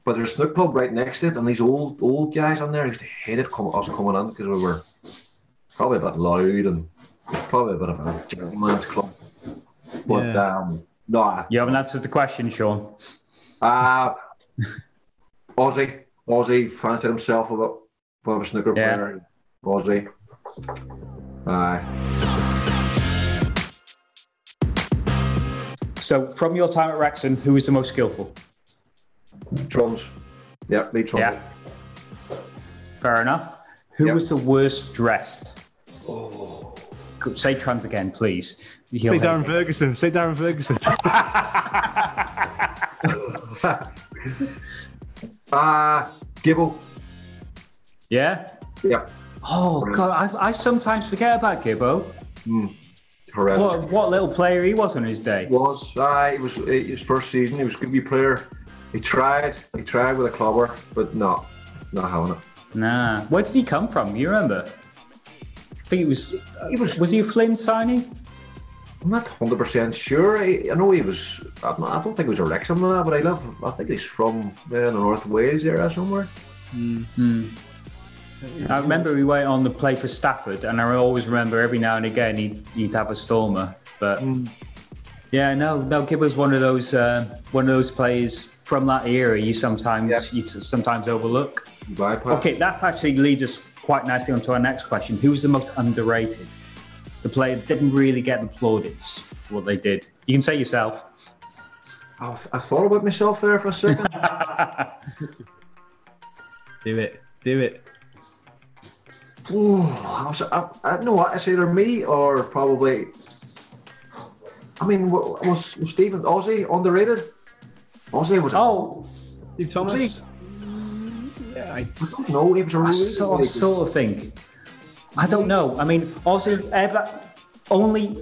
But there's a snook club right next to it, and these old old guys on there used to hate it com- us coming in because we were probably a bit loud and probably a bit of a gentleman's club. But Yeah. um, no, I- You haven't answered the question, Sean. uh, Ozzy, Ozzy fancied himself a bit of a snooker Yeah. player. Ozzy. Aye. So, from your time at Wrexham, who was the most skillful? Drums. Yeah, Lee Trump. Yeah. Fair enough. Who was the worst dressed? say trans again, please. He'll Say Darren. Ferguson. Say Darren Ferguson. Uh, Gibble. Yeah. Yeah. Oh God, I, I sometimes forget about Gibbo. Horrendous. What what little player he was on his day. was uh, it was his first season. He was a good player. He tried. He tried with a clobber, but not not having it. Nah. Where did he come from? You remember? I think it was. He was- Was he a Flynn signing? I'm not hundred percent sure. I, I know he was. I'm not, I don't think it was a Wrexham or that, but I love. I think he's from there in the North Wales area somewhere. Mm-hmm. I remember he went on the play for Stafford, and I always remember every now and again he'd, he'd have a stormer. But mm. yeah, no, no, Gibber's one of those uh, one of those players from that era. You sometimes Yeah. you sometimes overlook. Bypass. Okay, that actually leads us quite nicely onto our next question. Who's the most underrated? The player didn't really get the plaudits for what they did. You can say yourself. I, I thought about myself there for a second. do it. Do it. Ooh, I was, I, I know what it's either me or probably. I mean, was, was Stephen Ozzy underrated? Ozzy was. Oh, Steve Thomas. Yeah, I, no, he was a I really sort, of, sort of think. I don't know. I mean, Ozzy ever only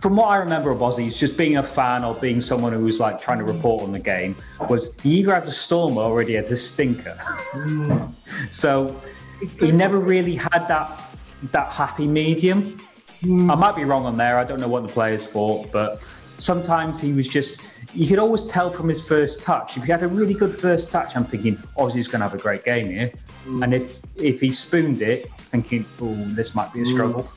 from what I remember of Ozzy, is just being a fan or being someone who was like trying to report on the game. Was he either had the storm or he had the stinker. so he never really had that that happy medium. I might be wrong on there. I don't know what the players thought, but sometimes he was just. You could always tell from his first touch. If he had a really good first touch, I'm thinking Ozzy's going to have a great game here. And if if he spooned it, thinking, oh, this might be a struggle.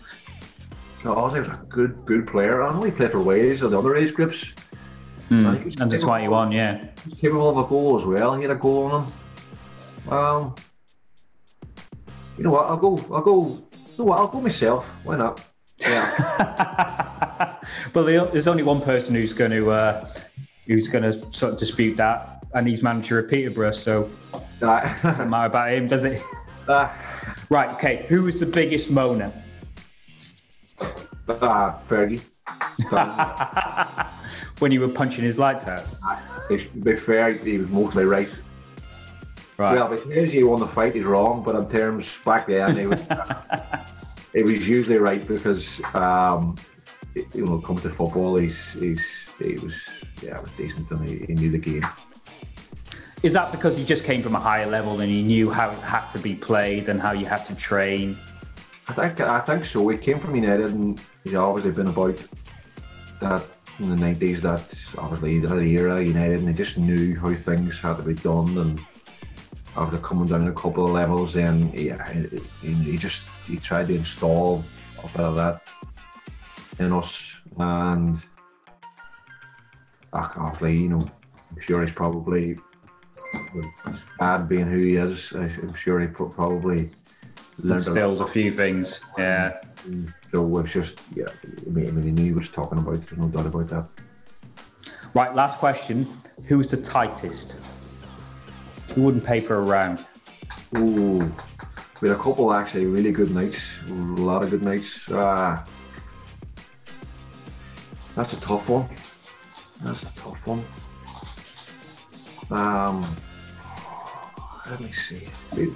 No, Ozzy was a good, good player. I know he played for Wales or the other age groups. And Under 21, yeah. He's capable of a goal as well. He had a goal on him. Um, you know what? I'll go. I'll go. You know what? I'll go myself. Why not? Yeah. But the- there's only one person who's going to uh, who's going to sort of dispute that, and he's manager of Peterborough. So uh, doesn't matter about him, does it? uh, Right. Okay. Who is the biggest moaner? uh, Fergie. when you were punching his lights out. to be fair, he was mostly right. Right. Well, because he won the fight, he's wrong. But in terms back then, he was, he was usually right because, um, you know, comes to football, he's he's he was yeah, it was decent and he, he knew the game. Is that because he just came from a higher level and he knew how it had to be played and how you had to train? I think I think so. He came from United and he's obviously been about that in the nineties. That obviously that era United, and he just knew how things had to be done. And after coming down a couple of levels, then yeah, he, he, he just he tried to install a bit of that in us. And ah, obviously, you know, I'm sure he's probably bad being who he is. I'm sure he pro- probably learned a a few things. Yeah. so it's just, yeah, I mean, I mean, he knew what he was talking about. There's no doubt about that. Right. Last question. Who's the tightest? Who wouldn't pay for a round? Ooh, we had a couple actually really good nights. A lot of good nights. Uh, that's a tough one. That's a tough one. Um, let me see. I'm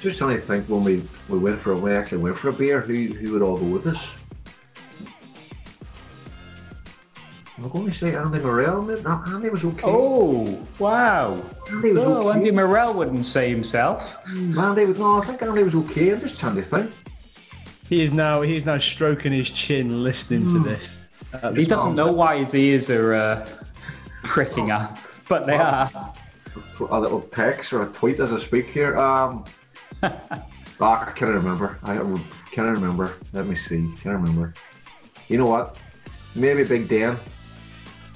just trying to think when we, we went for a walk and we actually went for a beer. Who who would all go with us? I'm going to say Andy Morrell. maybe? No, Andy was okay. Oh, wow. Andy was Oh, okay. Andy Morrell wouldn't say himself. Andy was no. I think Andy was okay. I'm just trying to think. He is now he is now stroking his chin, listening to this. At He doesn't know why his ears are uh, pricking up, but they are. a little text or a tweet as I speak here. Um, ah, I can't remember. I can't remember. Let me see. Can't remember. You know what? Maybe Big Dan.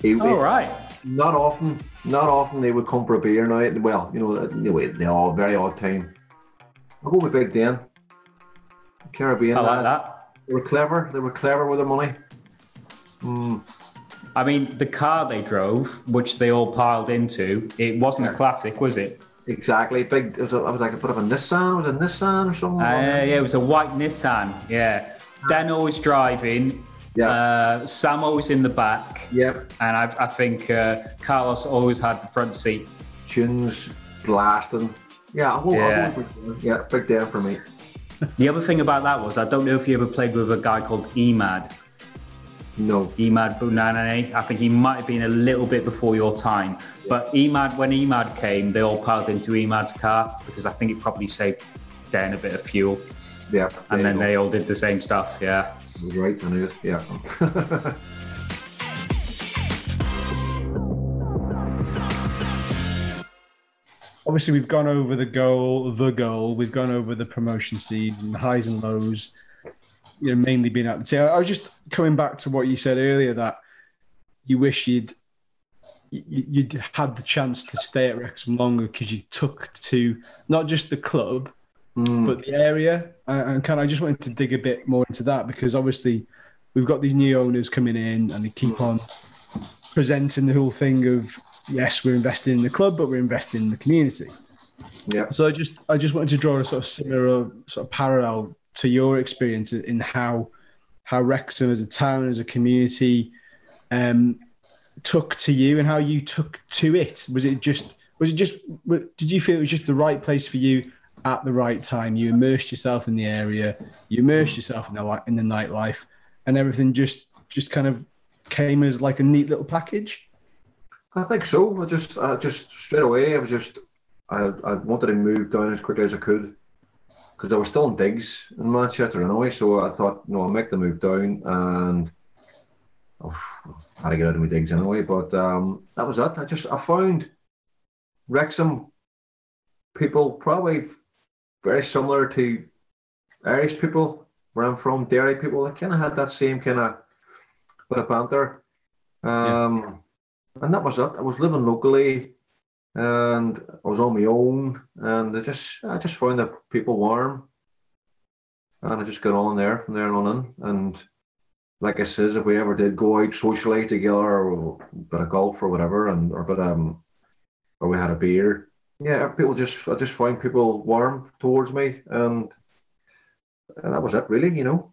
He, All right. Not often. Not often they would come for a beer now. Well, you know, anyway, they all very odd time. I'll go with Big Dan. Caribbean. I like lad. that. They were clever. They were clever with their money. Hmm. I mean, the car they drove, which they all piled into, it wasn't a classic, was it? Exactly. Big. It was, a, it was like a bit of a Nissan. It was a Nissan or something. Uh, yeah, it was a white Nissan. Yeah. Dan always driving. Yeah. Uh, Sam always in the back, yeah, and I, I think uh, Carlos always had the front seat. tunes blasting. Yeah, I will, Yeah. Yeah, big day for me. The other thing about that was I don't know if you ever played with a guy called Emad. No. Emad Bouanane. I think he might have been a little bit before your time. But Emad, when Emad came, they all piled into Emad's car because I think it probably saved Dan a bit of fuel. Yeah, And then they all did the same stuff. Yeah. was right, I knew it. Yeah. obviously we've gone over the goal, the goal. We've gone over the promotion season, highs and lows. You know, mainly being at the team. I was just coming back to what you said earlier that you wish you'd you- you'd had the chance to stay at Wrexham longer because you took to not just the club Mm. but the area. And, and kind of, I just wanted to dig a bit more into that because obviously we've got these new owners coming in and they keep on presenting the whole thing of yes, we're investing in the club, but we're investing in the community. Yeah. So I just I just wanted to draw a sort of similar sort of parallel to your experience in how how Wrexham as a town, as a community, um, took to you and how you took to it. Was it just was it just did you feel it was just the right place for you at the right time? You immersed yourself in the area, you immersed yourself in the in the nightlife, and everything just just kind of came as like a neat little package. I think so. I just, I just straight away, I was just, I, I wanted to move down as quickly as I could because I was still in digs in Manchester anyway. So I thought, no, I'll make the move down and oh, I had to get out of my digs anyway. But um, that was it. I just, I found Wrexham people probably very similar to Irish people where I'm from, Derry people. They kind of had that same kind of bit of banter. Um, and that was it. I was living locally, and I was on my own, and I just I just found that people warm, and I just got on there from there on in. And like I says, if we ever did go out socially together, or a bit of golf or whatever, and or but um, or we had a beer, yeah, people just I just find people warm towards me, and and that was it, really, you know.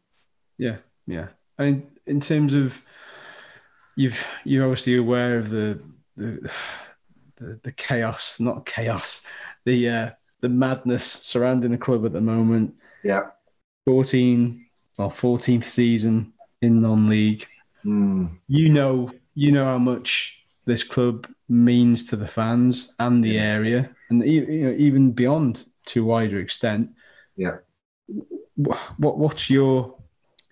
Yeah, yeah. I mean, in terms of you've you're obviously aware of the the the, the chaos, not chaos, the uh, the madness surrounding the club at the moment. Yeah. 14 or 14th season in non-league. Mm. You know, you know how much this club means to the fans and the area, and you know even beyond to a wider extent. Yeah. Wh- What what's your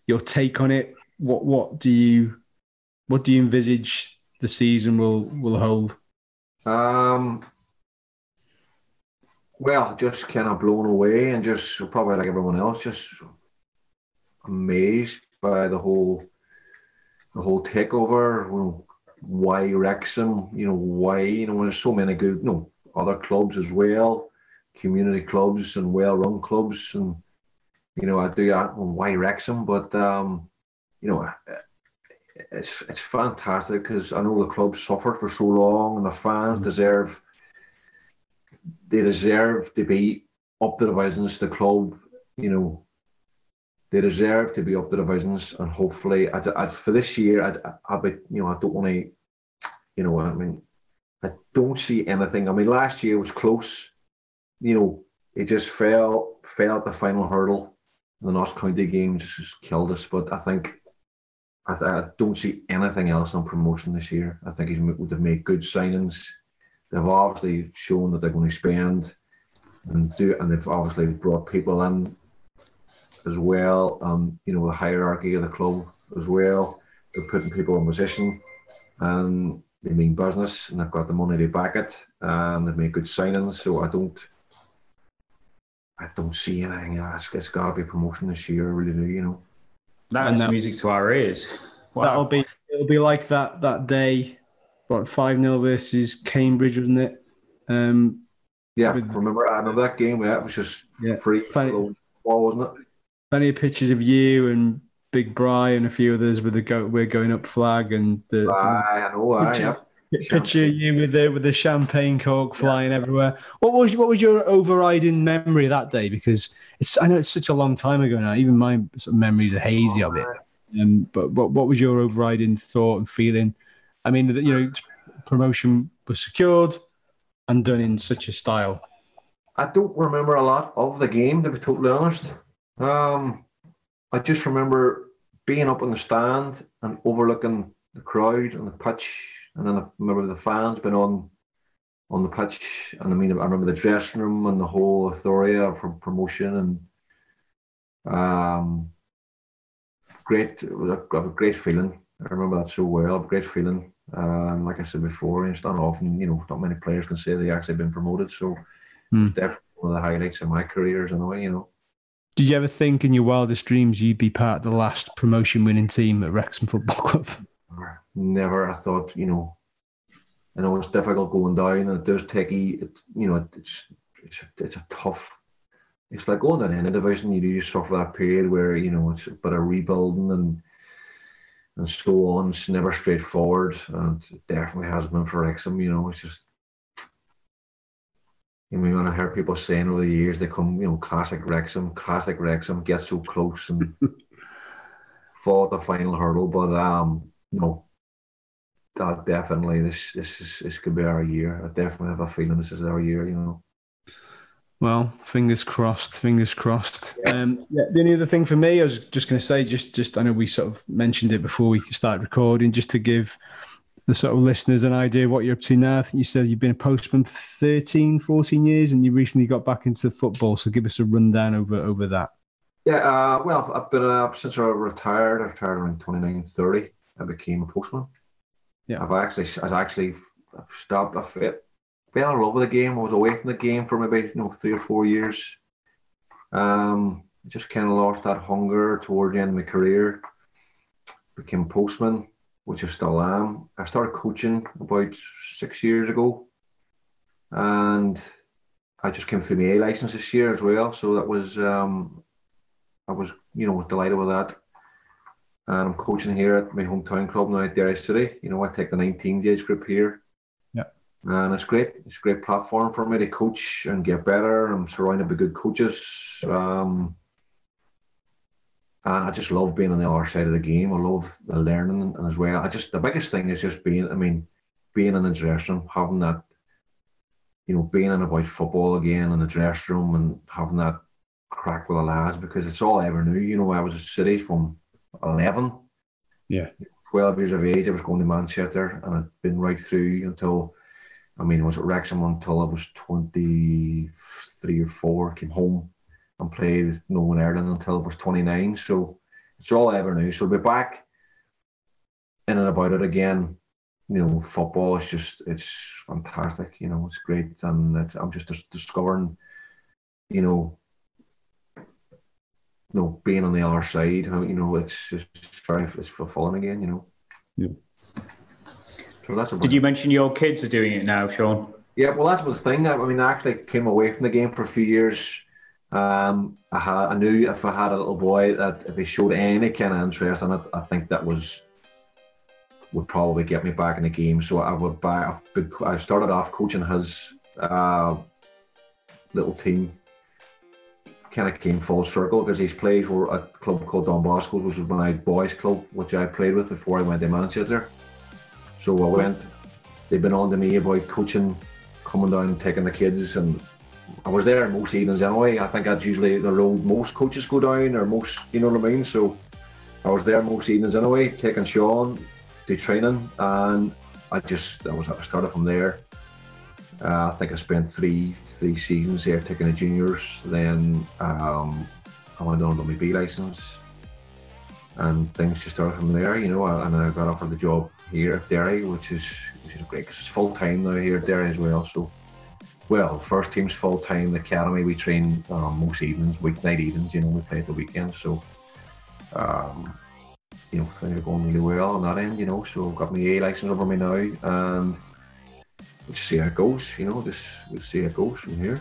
your take on it? What what do you what do you envisage the season will will hold? Um, well, just kind of blown away and just probably like everyone else, just amazed by the whole the whole takeover. You know, why Wrexham? You know why? You know, when there's so many good, you know, other clubs as well, community clubs and well-run clubs, and you know, I do that. Well, why Wrexham? But um, you know, it's it's fantastic because I know the club suffered for so long, and the fans mm. deserve they deserve to be up the divisions. The club, you know, they deserve to be up the divisions, and hopefully, I, I, for this year, I, I, be, you know, I don't want to, you know, I mean, I don't see anything. I mean, last year was close, you know, it just fell fell at the final hurdle. The Notts County game just killed us, but I think I, I don't see anything else on promotion this year. I think he's would have made good signings. They've obviously shown that they're going to spend and do, and they've obviously brought people in as well. Um, you know the hierarchy of the club as well. They're putting people in position, and they mean business, and they've got the money to back it, and they've made good signings. So I don't, I don't see anything else. It's got to be promotion this year. Really do. You know. That And is that- music to our ears. That'll be it'll be like that that day, what five 0 versus Cambridge, wasn't it? Um, Yeah, With- remember I remember that game. Yeah, it was just Yeah, free plenty- ball, wasn't it? plenty of pictures of you and Big Bry and a few others with the go, we're going up flag and the Aye, I know. Aye, yeah. Picture you with the with the champagne cork flying everywhere. What was what was your overriding memory of that day? Because it's I know it's such a long time ago now. Even my sort of memories are hazy of it. Um, but what what was your overriding thought and feeling? I mean, you know, promotion was secured and done in such a style. I don't remember a lot of the game, to be totally honest. Um, I just remember being up in the stand and overlooking the crowd and the pitch, and then I remember the fans being on on the pitch, and I mean, I remember the dressing room and the whole euphoria from promotion, and um, great, it was a, a great feeling. I remember that so well, a great feeling. And like I said before, it's not often, you know, not many players can say they actually been promoted. So Hmm. it's definitely one of the highlights of my career in a way, you know. Did you ever think in your wildest dreams you'd be part of the last promotion winning team at Wrexham Football Club? Never, never. I thought, you know, I know it's difficult going down, and it does take you. It, you know, it's it's it's a tough. It's like going down in a division. You do suffer that period where you know it's a bit of rebuilding and and so on. It's never straightforward, and it definitely has been for Wrexham. You know, it's just. I mean, when I heard people saying over the years, they come, you know, classic Wrexham, classic Wrexham, get so close and fought the final hurdle, but um, no, that definitely this this is this could be our year. I definitely have a feeling this is our year. You know. Well, fingers crossed. Fingers crossed. Um, yeah, the only other thing for me, I was just going to say, just just I know we sort of mentioned it before we started recording, just to give the sort of listeners an idea of what you're up to now. I think you said you've been a postman for 13, 14 years, and you recently got back into football. So give us a rundown over over that. Yeah. Uh, well, I've been uh, since I retired. I retired around 29, 30. I became a postman. Yeah. I've actually I've actually stopped. I fell fell in love with the game. I was away from the game for maybe you know three or four years. Um, just kind of lost that hunger towards the end of my career. Became a postman, which I still am. I started coaching about six years ago, and I just came through my A license this year as well. So that was um, I was you know delighted with that. And I'm coaching here at my hometown club now at Derry City. You know, I take the 19 age group here. Yeah. And it's great. It's a great platform for me to coach and get better. I'm surrounded by good coaches. Um, and I just love being on the other side of the game. I love the learning and as well. I just the biggest thing is just being. I mean, being in the dressing room, having that, you know, being in about football again in the dressing room and having that crack with the lads because it's all I ever knew. You know, I was at City from eleven. Yeah. 12 years of age, I was going to Manchester and I'd been right through until, I mean, I was at Wrexham until I was 23 or 4, came home and played Northern Ireland until I was 29. So it's all I ever knew. So to be back in and about it again, you know, football is just, it's fantastic. You know, it's great. And it's, I'm just discovering, you know, you know, being on the other side, how you know, it's just very it's fulfilling again, you know. Yeah. So that's Did you mention your kids are doing it now, Sean? Yeah, well, that was the thing. I mean, I actually came away from the game for a few years. Um, I had, I knew if I had a little boy that if he showed any kind of interest in it, I think that was would probably get me back in the game. So I would buy. A big, I started off coaching his uh, little team. Kind of came full circle because his plays were at a club called Don Bosco's, which was my boys' club, which I played with before I went to Manchester. So I went. They've been on to me about coaching, coming down and taking the kids, and I was there most evenings anyway. I think that's usually the road most coaches go down, or most, you know what I mean. So I was there most evenings anyway, taking Sean to training, and I just I was I started from there. Uh, I think I spent three three seasons there taking the juniors. Then um, I went on to my B license, and things just started from there. You know, and I got offered the job here at Derry, which is which is great because it's full time now here at Derry as well. So, well, first team's full time. The academy we train um, most evenings, weeknight evenings. You know, we play at the weekend. So, um, you know, things are going really well on that end. You know, so I've got my A license over me now, and we'll see how it goes. You know, this we'll see how it goes from here.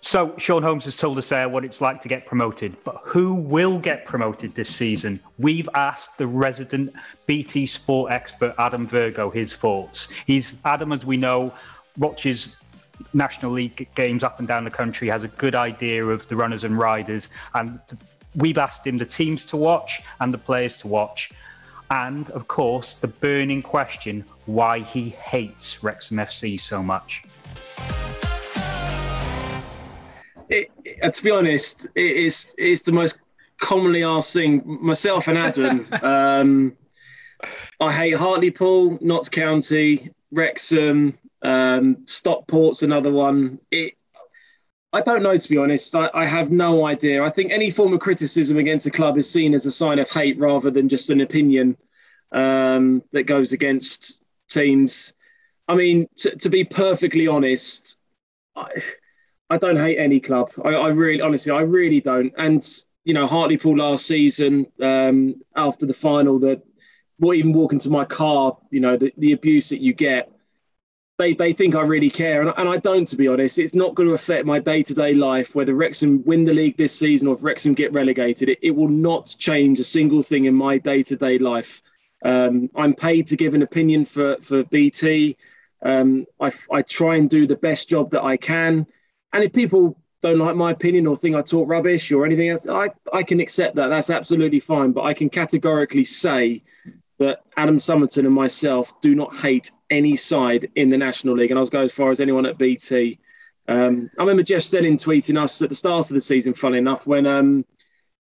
So Sean Holmes has told us there what it's like to get promoted, but who will get promoted this season? We've asked the resident BT Sport expert Adam Virgo his thoughts. He's Adam, as we know, watches National League games up and down the country, has a good idea of the runners and riders, and we've asked him the teams to watch and the players to watch. And of course, the burning question why he hates Wrexham FC so much. it, it- to be honest, it is it's the most commonly asked thing. Myself and Adam, um, I hate Hartlepool, Notts County, Wrexham, um, Stockport's another one. It, I don't know to be honest. I, I have no idea. I think any form of criticism against a club is seen as a sign of hate rather than just an opinion um, that goes against teams. I mean, t- to be perfectly honest, I, I don't hate any club. I, I really, honestly, I really don't. And you know, Hartlepool last season, um, after the final, that well, even walking to my car, you know, the, the abuse that you get, they they think I really care, and, and I don't. To be honest, it's not going to affect my day to day life whether Wrexham win the league this season or if Wrexham get relegated. It, it will not change a single thing in my day to day life. Um, I'm paid to give an opinion for for BT. Um, I, I try and do the best job that I can. And if people don't like my opinion or think I talk rubbish or anything else, I, I can accept that. That's absolutely fine. But I can categorically say that Adam Summerton and myself do not hate any side in the National League. And I'll go as far as anyone at BT. Um, I remember Jeff Stelling tweeting us at the start of the season, funny enough, when, um,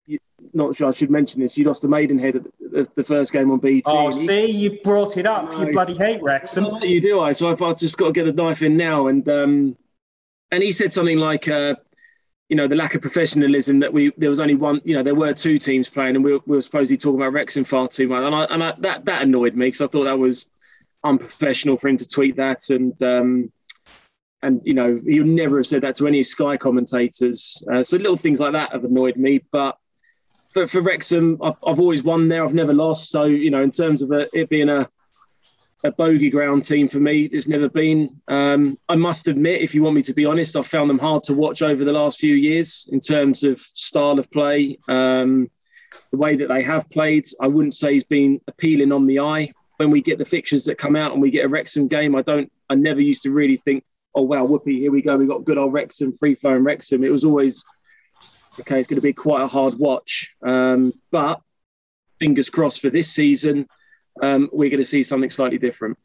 you, not sure I should mention this, you lost to Maidenhead at the, the, first game on BT. Oh, see, you brought it up. No. You bloody hate Wrexham. You do, I. So I've, I've just got to get the knife in now. And um, and he said something like, uh, you know, the lack of professionalism that we there was only one. You know, there were two teams playing, and we were, we were supposedly talking about Wrexham far too much. And I, and I, that that annoyed me because I thought that was unprofessional for him to tweet that. And um, and you know, he would never have said that to any Sky commentators. Uh, so little things like that have annoyed me, but. For, for Wrexham, I've, I've always won there. I've never lost. So you know, in terms of a, it being a a bogey ground team for me. It's never been. Um, I must admit, if you want me to be honest, I've found them hard to watch over the last few years in terms of style of play, um, the way that they have played. I wouldn't say has been appealing on the eye. When we get the fixtures that come out and we get a Wrexham game, I don't. I never used to really think, oh wow, whoopee, here we go. we've got good old Wrexham, free flowing Wrexham. It was always okay. It's going to be quite a hard watch, um, but fingers crossed for this season um, we're going to see something slightly different.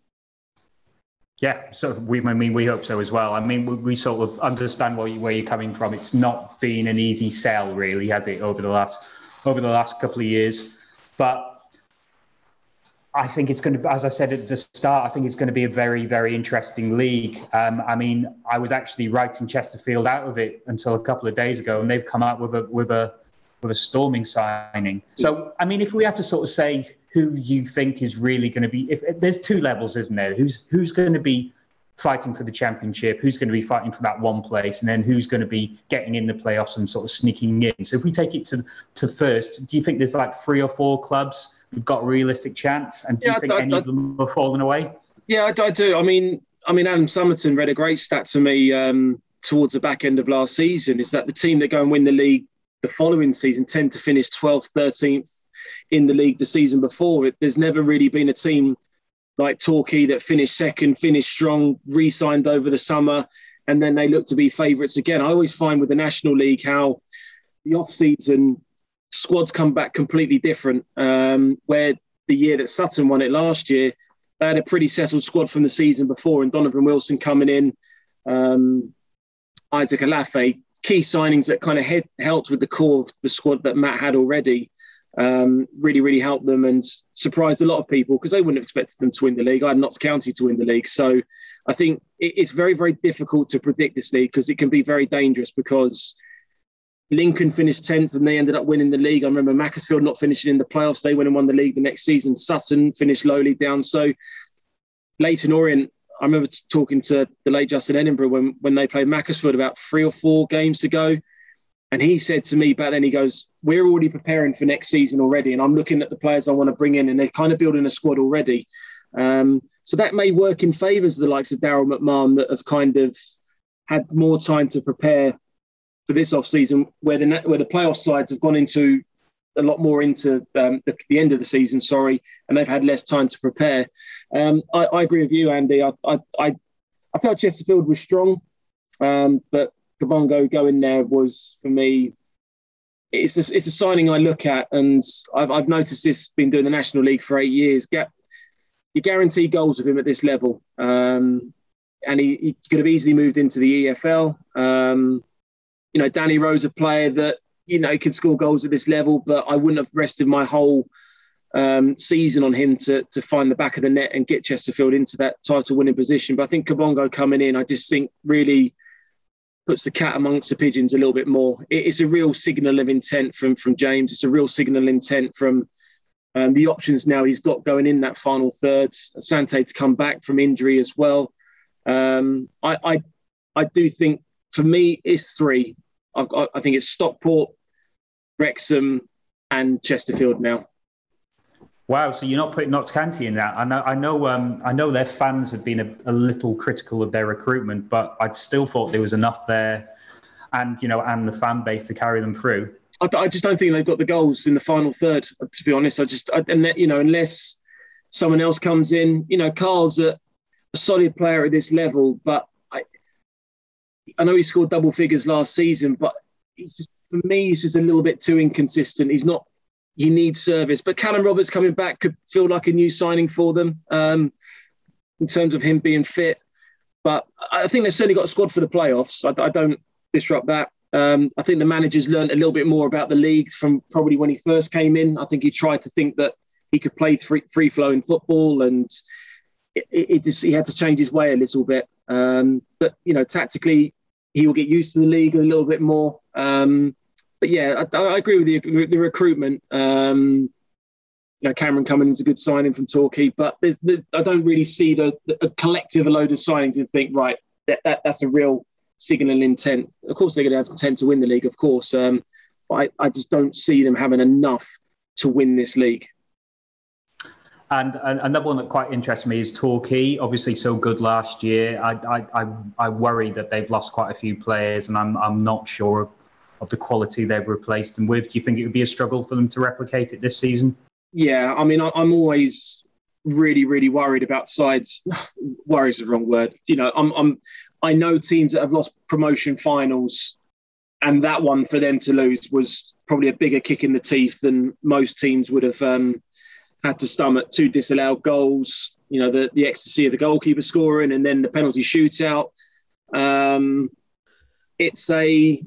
Yeah, so we, I mean, we hope so as well. I mean, we, we sort of understand where, you, where you're coming from. It's not been an easy sell, really, has it, over the last over the last couple of years? But I think it's going to, as I said at the start, I think it's going to be a very, very interesting league. Um, I mean, I was actually writing Chesterfield out of it until a couple of days ago, and they've come out with a with a with a storming signing. So, I mean, if we had to sort of say who you think is really going to be, if, if there's two levels, isn't there? Who's who's going to be fighting for the championship? Who's going to be fighting for that one place? And then who's going to be getting in the playoffs and sort of sneaking in? So, if we take it to to first, do you think there's like three or four clubs who've got a realistic chance? And do Yeah, you think I- any I- of them are falling away? Yeah, I, I do. I mean, I mean, Adam Summerton read a great stat to me um, towards the back end of last season. Is that the team that go and win the league the following season tend to finish 12th, 13th in the league the season before. It, there's never really been a team like Torquay that finished second, finished strong, re-signed over the summer, and then they look to be favourites again. I always find with the National League how the off-season squads come back completely different. Um, where the year that Sutton won it last year, they had a pretty settled squad from the season before, and Donovan Wilson coming in, um, Isaac Olaofe, key signings that kind of helped with the core of the squad that Matt had already. Um, really, really helped them and surprised a lot of people because they wouldn't have expected them to win the league. I had Notts County to win the league, so I think it's very, very difficult to predict this league because it can be very dangerous because Lincoln finished 10th and they ended up winning the league. I remember Macclesfield not finishing in the playoffs. They went and won the league the next season. Sutton finished lowly down. So Leyton Orient, I remember talking to the late Justin Edinburgh when, when they played Macclesfield about three or four games to go. And he said to me back then, he goes, We're already preparing for next season already. And I'm looking at the players I want to bring in, and they're kind of building a squad already. Um, so that may work in favours of the likes of Daryl McMahon that have kind of had more time to prepare for this off season, where the where the playoff sides have gone into a lot more into um, the, the, end of the season. Sorry, and they've had less time to prepare. Um, I, I, agree with you, Andy. I, I, I, I felt Chesterfield was strong, um, but Kabongo going there was for me. It's a, it's a signing I look at, and I've, I've noticed this. Been doing the National League for eight years. Get you guarantee goals with him at this level, um, and he, he, could have easily moved into the EFL. Um, you know, Danny Rose, a player that you know could score goals at this level, but I wouldn't have rested my whole um, season on him to to find the back of the net and get Chesterfield into that title winning position. But I think Kabongo coming in, I just think really puts the cat amongst the pigeons a little bit more. it's a real signal of intent from from James. It's a real signal of intent from um, the options now he's got going in that final third. Sante to come back from injury as well. Um, I, I I do think for me it's three. Got, I think it's Stockport, Wrexham, and Chesterfield now. Wow, so you're not putting Notts County in that? I know, I know, um, I know their fans have been a, a, little critical of their recruitment, but I still thought there was enough there, and you know, and the fan base to carry them through. I, I just don't think they've got the goals in the final third. To be honest, I just, I, you know, unless someone else comes in, you know, Carl's a, a solid player at this level, but I know he scored double figures last season, but he's just, for me, he's just a little bit too inconsistent. He's not. He need service, but Callum Roberts coming back could feel like a new signing for them um, in terms of him being fit. But I think they've certainly got a squad for the playoffs. I, I don't disrupt that. Um, I think the manager's learned a little bit more about the league from probably when he first came in. I think he tried to think that he could play free, free flowing football, and it, it, just, he had to change his way a little bit. Um, but you know, tactically, he will get used to the league a little bit more. Um, but yeah, I, I, agree with you. The recruitment, um, you know, Cameron coming is a good signing from Torquay, but there's, there's, I don't really see the, the a collective load of signings and think right that, that that's a real signal intent. Of course, they're going to have intent to win the league, of course, um, but I, I just don't see them having enough to win this league. And, another one that quite interests me is Torquay. Obviously, so good last year. I, I, I, I worry that they've lost quite a few players, and I'm, I'm not sure of the quality they've replaced them with. Do you think it would be a struggle for them to replicate it this season? Yeah, I mean, I, I'm always really, really worried about sides. Worries is the wrong word. You know, I'm, I'm, I know teams that have lost promotion finals, and that one for them to lose was probably a bigger kick in the teeth than most teams would have um, had to stomach two disallowed goals. You know, the, the ecstasy of the goalkeeper scoring and then the penalty shootout. Um, it's a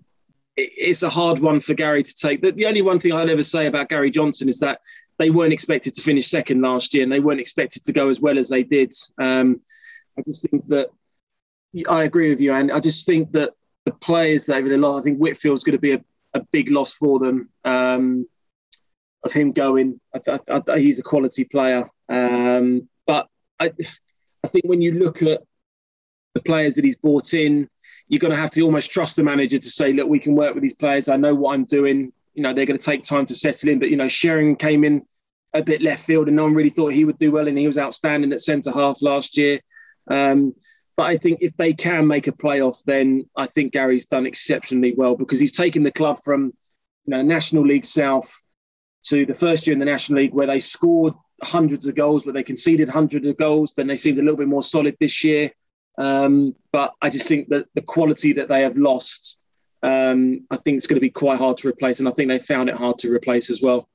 it's a hard one for Gary to take. The, the only one thing I'd ever say about Gary Johnson is that they weren't expected to finish second last year, and they weren't expected to go as well as they did. Um, I just think that I agree with you, and I just think that the players that really lost. I think Whitfield's going to be a, a big loss for them. Um, of him going. I, I, he's a quality player, um, but I, I think when you look at the players that he's brought in, you're going to have to almost trust the manager to say, look, we can work with these players. I know what I'm doing. You know, they're going to take time to settle in. But you know, Sheringham came in a bit left field, and no one really thought he would do well, and he was outstanding at centre half last year. Um, but I think if they can make a playoff, then I think Gary's done exceptionally well because he's taken the club from you know National League South to the first year in the National League where they scored hundreds of goals, but they conceded hundreds of goals. Then they seemed a little bit more solid this year. Um, but I just think that the quality that they have lost, um, I think it's going to be quite hard to replace, and I think they found it hard to replace as well.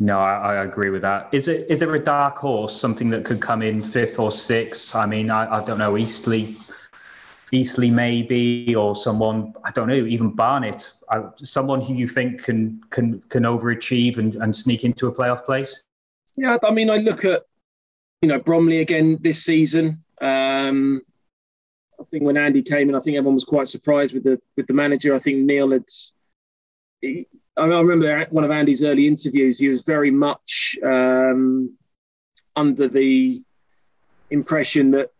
No, I, I, agree with that. Is it is there a dark horse, something that could come in fifth or sixth? I mean, I, I don't know, Eastleigh Eastleigh maybe, or someone I don't know, even Barnet, uh, someone who you think can can can overachieve and, and sneak into a playoff place? Yeah, I mean, I look at you know Bromley again this season. Um, I think when Andy came in, I think everyone was quite surprised with the with the manager. I think Neil had. He, I, remember one of Andy's early interviews. He was very much um, under the impression that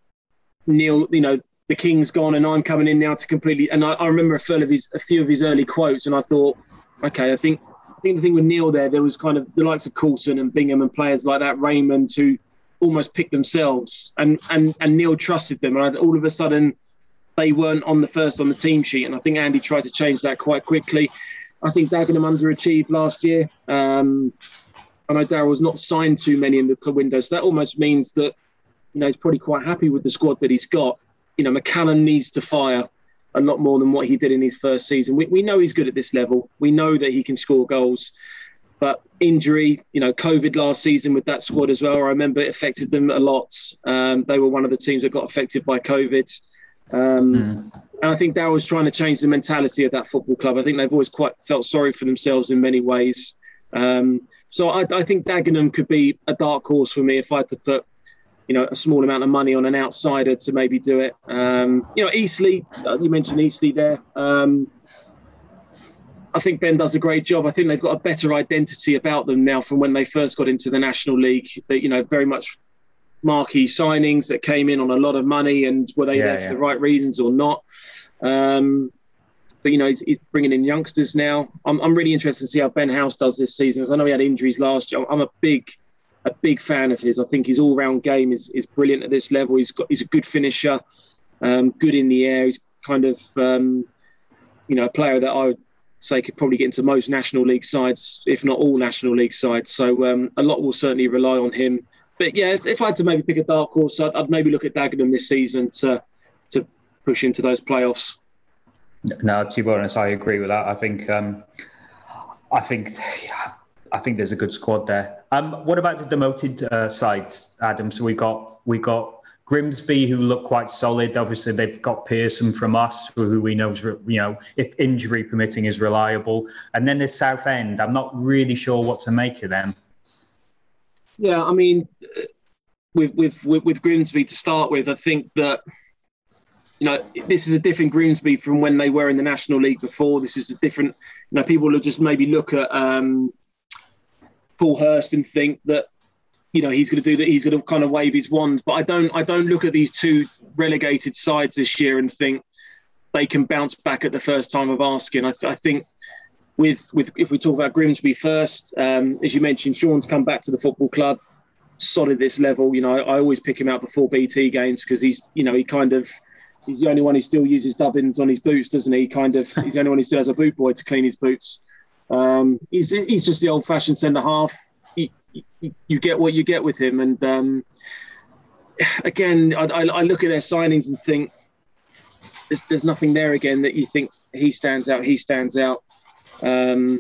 Neil, you know, the king's gone and I'm coming in now to completely. And I, I remember a few of his a few of his early quotes, and I thought, okay, I think I think the thing with Neil there, there was kind of the likes of Coulson and Bingham and players like that, Raymond, who almost picked themselves, and and and Neil trusted them, and all of a sudden. they weren't on the first on the team sheet, and I think Andy tried to change that quite quickly. I think Dagenham underachieved last year. Um, I know Daryl's not signed too many in the club window, so that almost means that you know he's probably quite happy with the squad that he's got. You know, McCallum needs to fire a lot more than what he did in his first season. We, we know he's good at this level. We know that he can score goals. But injury, you know, COVID last season with that squad as well, I remember it affected them a lot. Um, they were one of the teams that got affected by COVID. Um, And I think Daryl's trying to change the mentality of that football club. I think they've always quite felt sorry for themselves in many ways. Um, so I, I think Dagenham could be a dark horse for me if I had to put, you know, a small amount of money on an outsider to maybe do it. Um, you know, Eastleigh, uh, you mentioned Eastleigh there. Um, I think Ben does a great job. I think they've got a better identity about them now from when they first got into the National League. That you know, very much marquee signings that came in on a lot of money, and were they Yeah, there yeah. for the right reasons or not? Um, but you know, he's, he's bringing in youngsters now. I'm, I'm really interested to see how Ben House does this season. 'cause I know he had injuries last year. I'm a big, a big fan of his. I think his all-round game is is brilliant at this level. He's got he's a good finisher, um, good in the air. He's kind of um, you know a player that I would say could probably get into most National League sides, if not all National League sides. So um, a lot will certainly rely on him. But yeah, if, I had to maybe pick a dark horse, I'd, I'd maybe look at Dagenham this season to to push into those playoffs. No, to be honest, I agree with that. I think, um, I think, I think there's a good squad there. Um, what about the demoted uh, sides, Adam? So we got we got Grimsby, who look quite solid. Obviously, they've got Pearson from us, who we know is, you know, if injury permitting, is reliable. And then there's Southend. I'm not really sure what to make of them. Yeah, I mean, with with with, with Grimsby to start with, I think that you know this is a different Grimsby from when they were in the National League before. This is a different. You know, people will just maybe look at um, Paul Hurst and think that you know he's going to do that. He's going to kind of wave his wand. But I don't. I don't look at these two relegated sides this year and think they can bounce back at the first time of asking. I, th- I think with with if we talk about Grimsby first, um, as you mentioned, Shaun's come back to the football club, solid this level. You know, I, I always pick him out before BT games because he's you know he kind of he's the only one who still uses dubbins on his boots, doesn't he? Kind of he's the only one who still has a boot boy to clean his boots. Um, he's he's just the old fashioned centre half. You, get what you get with him, and um, again, I, I, look at their signings and think there's, there's nothing there again that you think he stands out. He stands out um,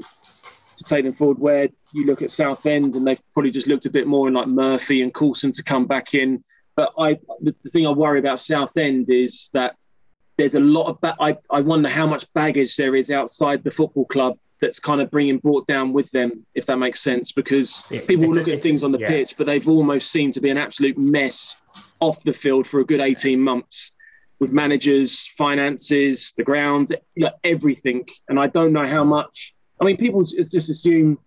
to take them forward. Where you look at Southend and they've probably just looked a bit more in like Murphy and Coulson to come back in. But I, the, the thing I worry about Southend is that there's a lot of. Ba- I, I wonder how much baggage there is outside the football club that's kind of bringing brought down with them, if that makes sense. Because people it's a- look at things on the yeah. pitch, but they've almost seemed to be an absolute mess off the field for a good 18 months with managers, finances, the ground, you know, everything. And I don't know how much. I mean, people just assume,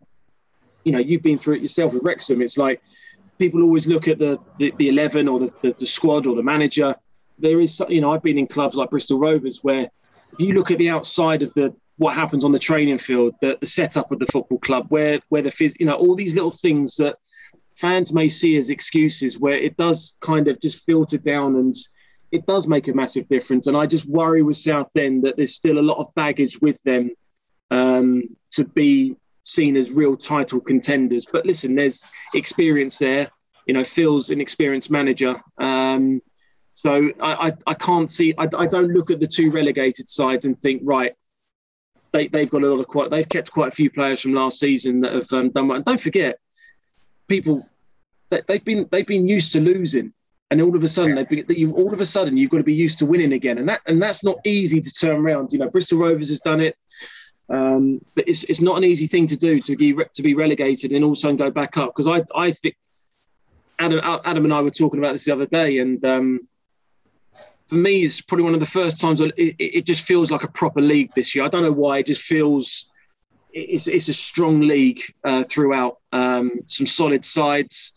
you know, you've been through it yourself with Wrexham. It's like people always look at the the, the 11 or the, the, the squad or the manager. There is, you know, I've been in clubs like Bristol Rovers where if you look at the outside of the what happens on the training field, the, the setup of the football club, where where the phys- you know all these little things that fans may see as excuses, where it does kind of just filter down and it does make a massive difference. And I just worry with Southend that there's still a lot of baggage with them um, to be seen as real title contenders. But listen, there's experience there. You know, Phil's an experienced manager. Um, so I, I, I can't see, I, I don't look at the two relegated sides and think, right, they, they've got a lot of quite, they've kept quite a few players from last season that have um, done well. And don't forget, people, they, they've been they've been used to losing. And all of a sudden, they've been, you, all of a sudden, you've got to be used to winning again, and that and that's not easy to turn around. You know, Bristol Rovers has done it, um, but it's it's not an easy thing to do to be to be relegated and also go back up. Because I I think Adam Adam and I were talking about this the other day, and um, for me, it's probably one of the first times it, it, just feels like a proper league this year. I don't know why. It just feels it's it's a strong league uh, throughout. Um, some solid sides.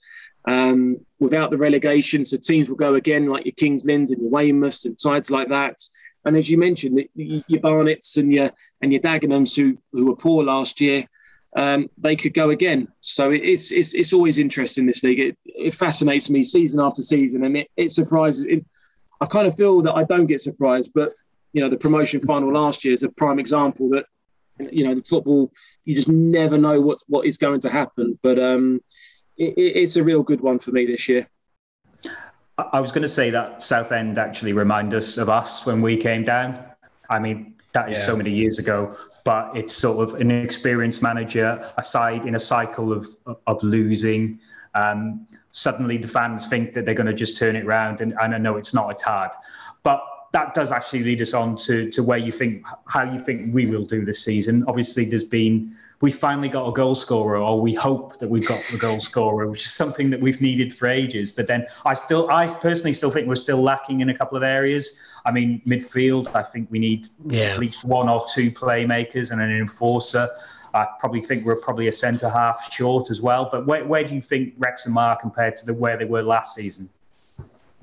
Um, without the relegation, so teams will go again like your Kings Lynns and your Weymouths and sides like that. And as you mentioned, your Barnets and your and your Dagenhams who who were poor last year, um, they could go again. So it's it's it's always interesting this league. It, it fascinates me season after season, and it, it surprises. It, I kind of feel that I don't get surprised, but you know, the promotion final last year is a prime example that you know the football you just never know what what is going to happen. But um, it, it's a real good one for me this year. I was going to say that Southend actually remind us of us when we came down. I mean, that is Yeah. so many years ago, but it's sort of an experienced manager aside in a cycle of of losing. Um, suddenly, the fans think that they're going to just turn it around, and, and I know it's not as hard. But that does actually lead us on to to where you think how you think we will do this season. Obviously, there's been we finally got a goal scorer, or we hope that we've got a goal scorer, which is something that we've needed for ages. But then I still, I personally still think we're still lacking in a couple of areas. I mean, midfield, I think we need Yeah. at least one or two playmakers and an enforcer. I probably think we're probably a centre half short as well. But where, where do you think Wrexham are compared to the where they were last season?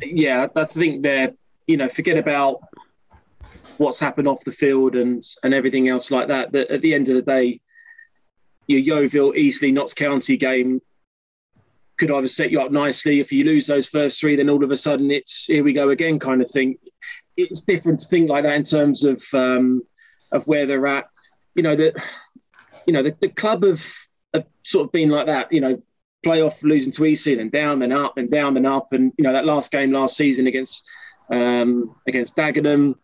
yeah, I think they're, you know, forget about what's happened off the field and and everything else like that. That at the end of the day, your Yeovil, Eastleigh, Notts County game could either set you up nicely. If you lose those first three, then all of a sudden it's here we go again kind of thing. It's different to think like that in terms of um, of where they're at. You know that you know the, the club have, have sort of been like that. You know playoff losing to Eastleigh and down and up and down and up and you know that last game last season against um, against Dagenham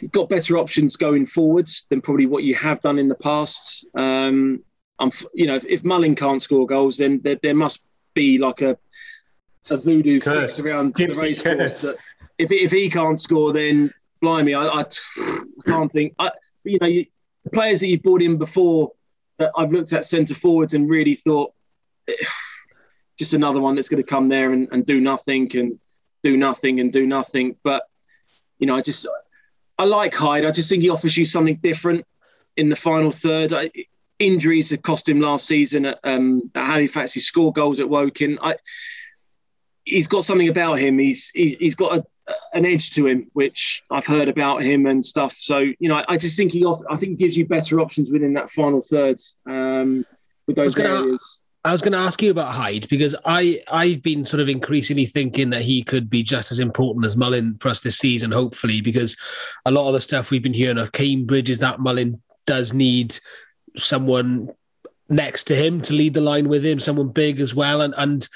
you've got better options going forwards than probably what you have done in the past um, I'm, you know if, if Mullin can't score goals then there, there must be like a a voodoo Curse. fix around Gypsy the race course that if, if he can't score then blimey I, I, I can't think I, you know you, the players that you've brought in before that I've looked at centre forwards and really thought just another one that's going to come there and, and do nothing and do nothing and do nothing. But you know, I just I like Hyde. I just think he offers you something different in the final third. I, injuries had cost him last season at, um, at Halifax. He scored goals at Woking. I, he's got something about him. He's he, he's got a, an edge to him, which I've heard about him and stuff. So you know, I, I just think he off, I think gives you better options within that final third um, with those gonna- areas. I was going to ask you about Hyde because I I've been sort of increasingly thinking that he could be just as important as Mullin for us this season, hopefully, because a lot of the stuff we've been hearing of Cambridge is that Mullin does need someone next to him to lead the line with him, someone big as well, and and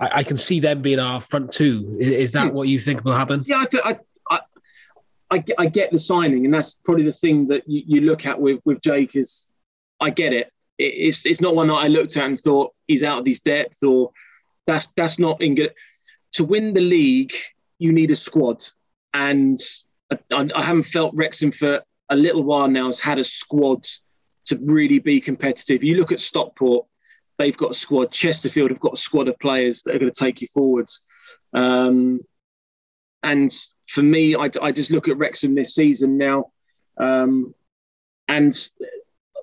I, I can see them being our front two. I- Is that hmm. what you think will happen? Yeah, I, th- I, I, I, get, I get the signing, and that's probably the thing that you, you look at with with Jake is, I get it. it. It's it's not one that I looked at and thought he's out of his depth or that's that's not in good. To win the league, you need a squad, and I, I I haven't felt Wrexham for a little while now has had a squad to really be competitive. You look at Stockport, they've got a squad. Chesterfield have got a squad of players that are going to take you forwards. Um, and for me, I, I just look at Wrexham this season now, um, and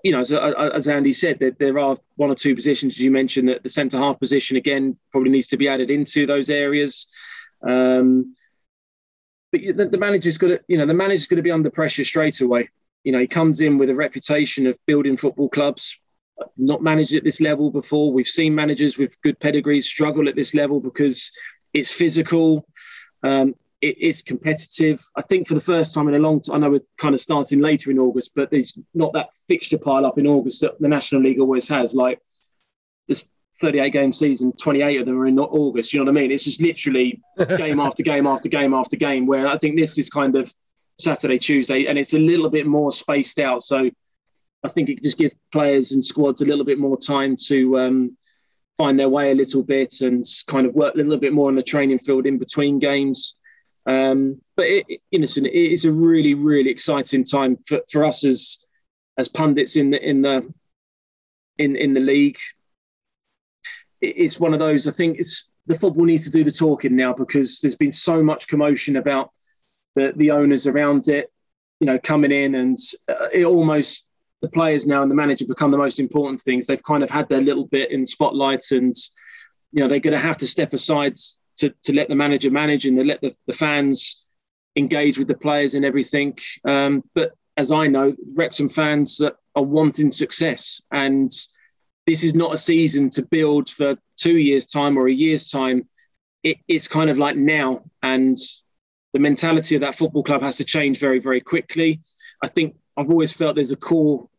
you know, as, as Andy said, there, there are one or two positions as you mentioned that the centre half position again probably needs to be added into those areas. Um, but the, the manager's got to, you know, the manager's going to be under pressure straight away. You know, he comes in with a reputation of building football clubs. Not managed at this level before. We've seen managers with good pedigrees struggle at this level because it's physical. Um, it is competitive. I think for the first time in a long time, I know we're kind of starting later in August, but there's not that fixture pile up in August that the National League always has. Like this 38 game season, 28 of them are in August. You know what I mean? It's just literally game after game after game after game. Where I think this is kind of Saturday, Tuesday, and it's a little bit more spaced out. So I think it just gives players and squads a little bit more time to um, find their way a little bit and kind of work a little bit more on the training field in between games. Um, but it, it, it is a really, really exciting time for, for us as as pundits in the in the in in the league. It, it's one of those. I think it's the football needs to do the talking now because there's been so much commotion about the the owners around it. You know, coming in and uh, it almost the players now and the manager become the most important things. They've kind of had their little bit in the spotlight, and you know they're going to have to step aside to, to let the manager manage and let the, the fans engage with the players and everything. Um, but as I know, Wrexham fans are wanting success, and this is not a season to build for two years' time or a year's time. It, it's kind of like now, and the mentality of that football club has to change very, very quickly. I think I've always felt there's a core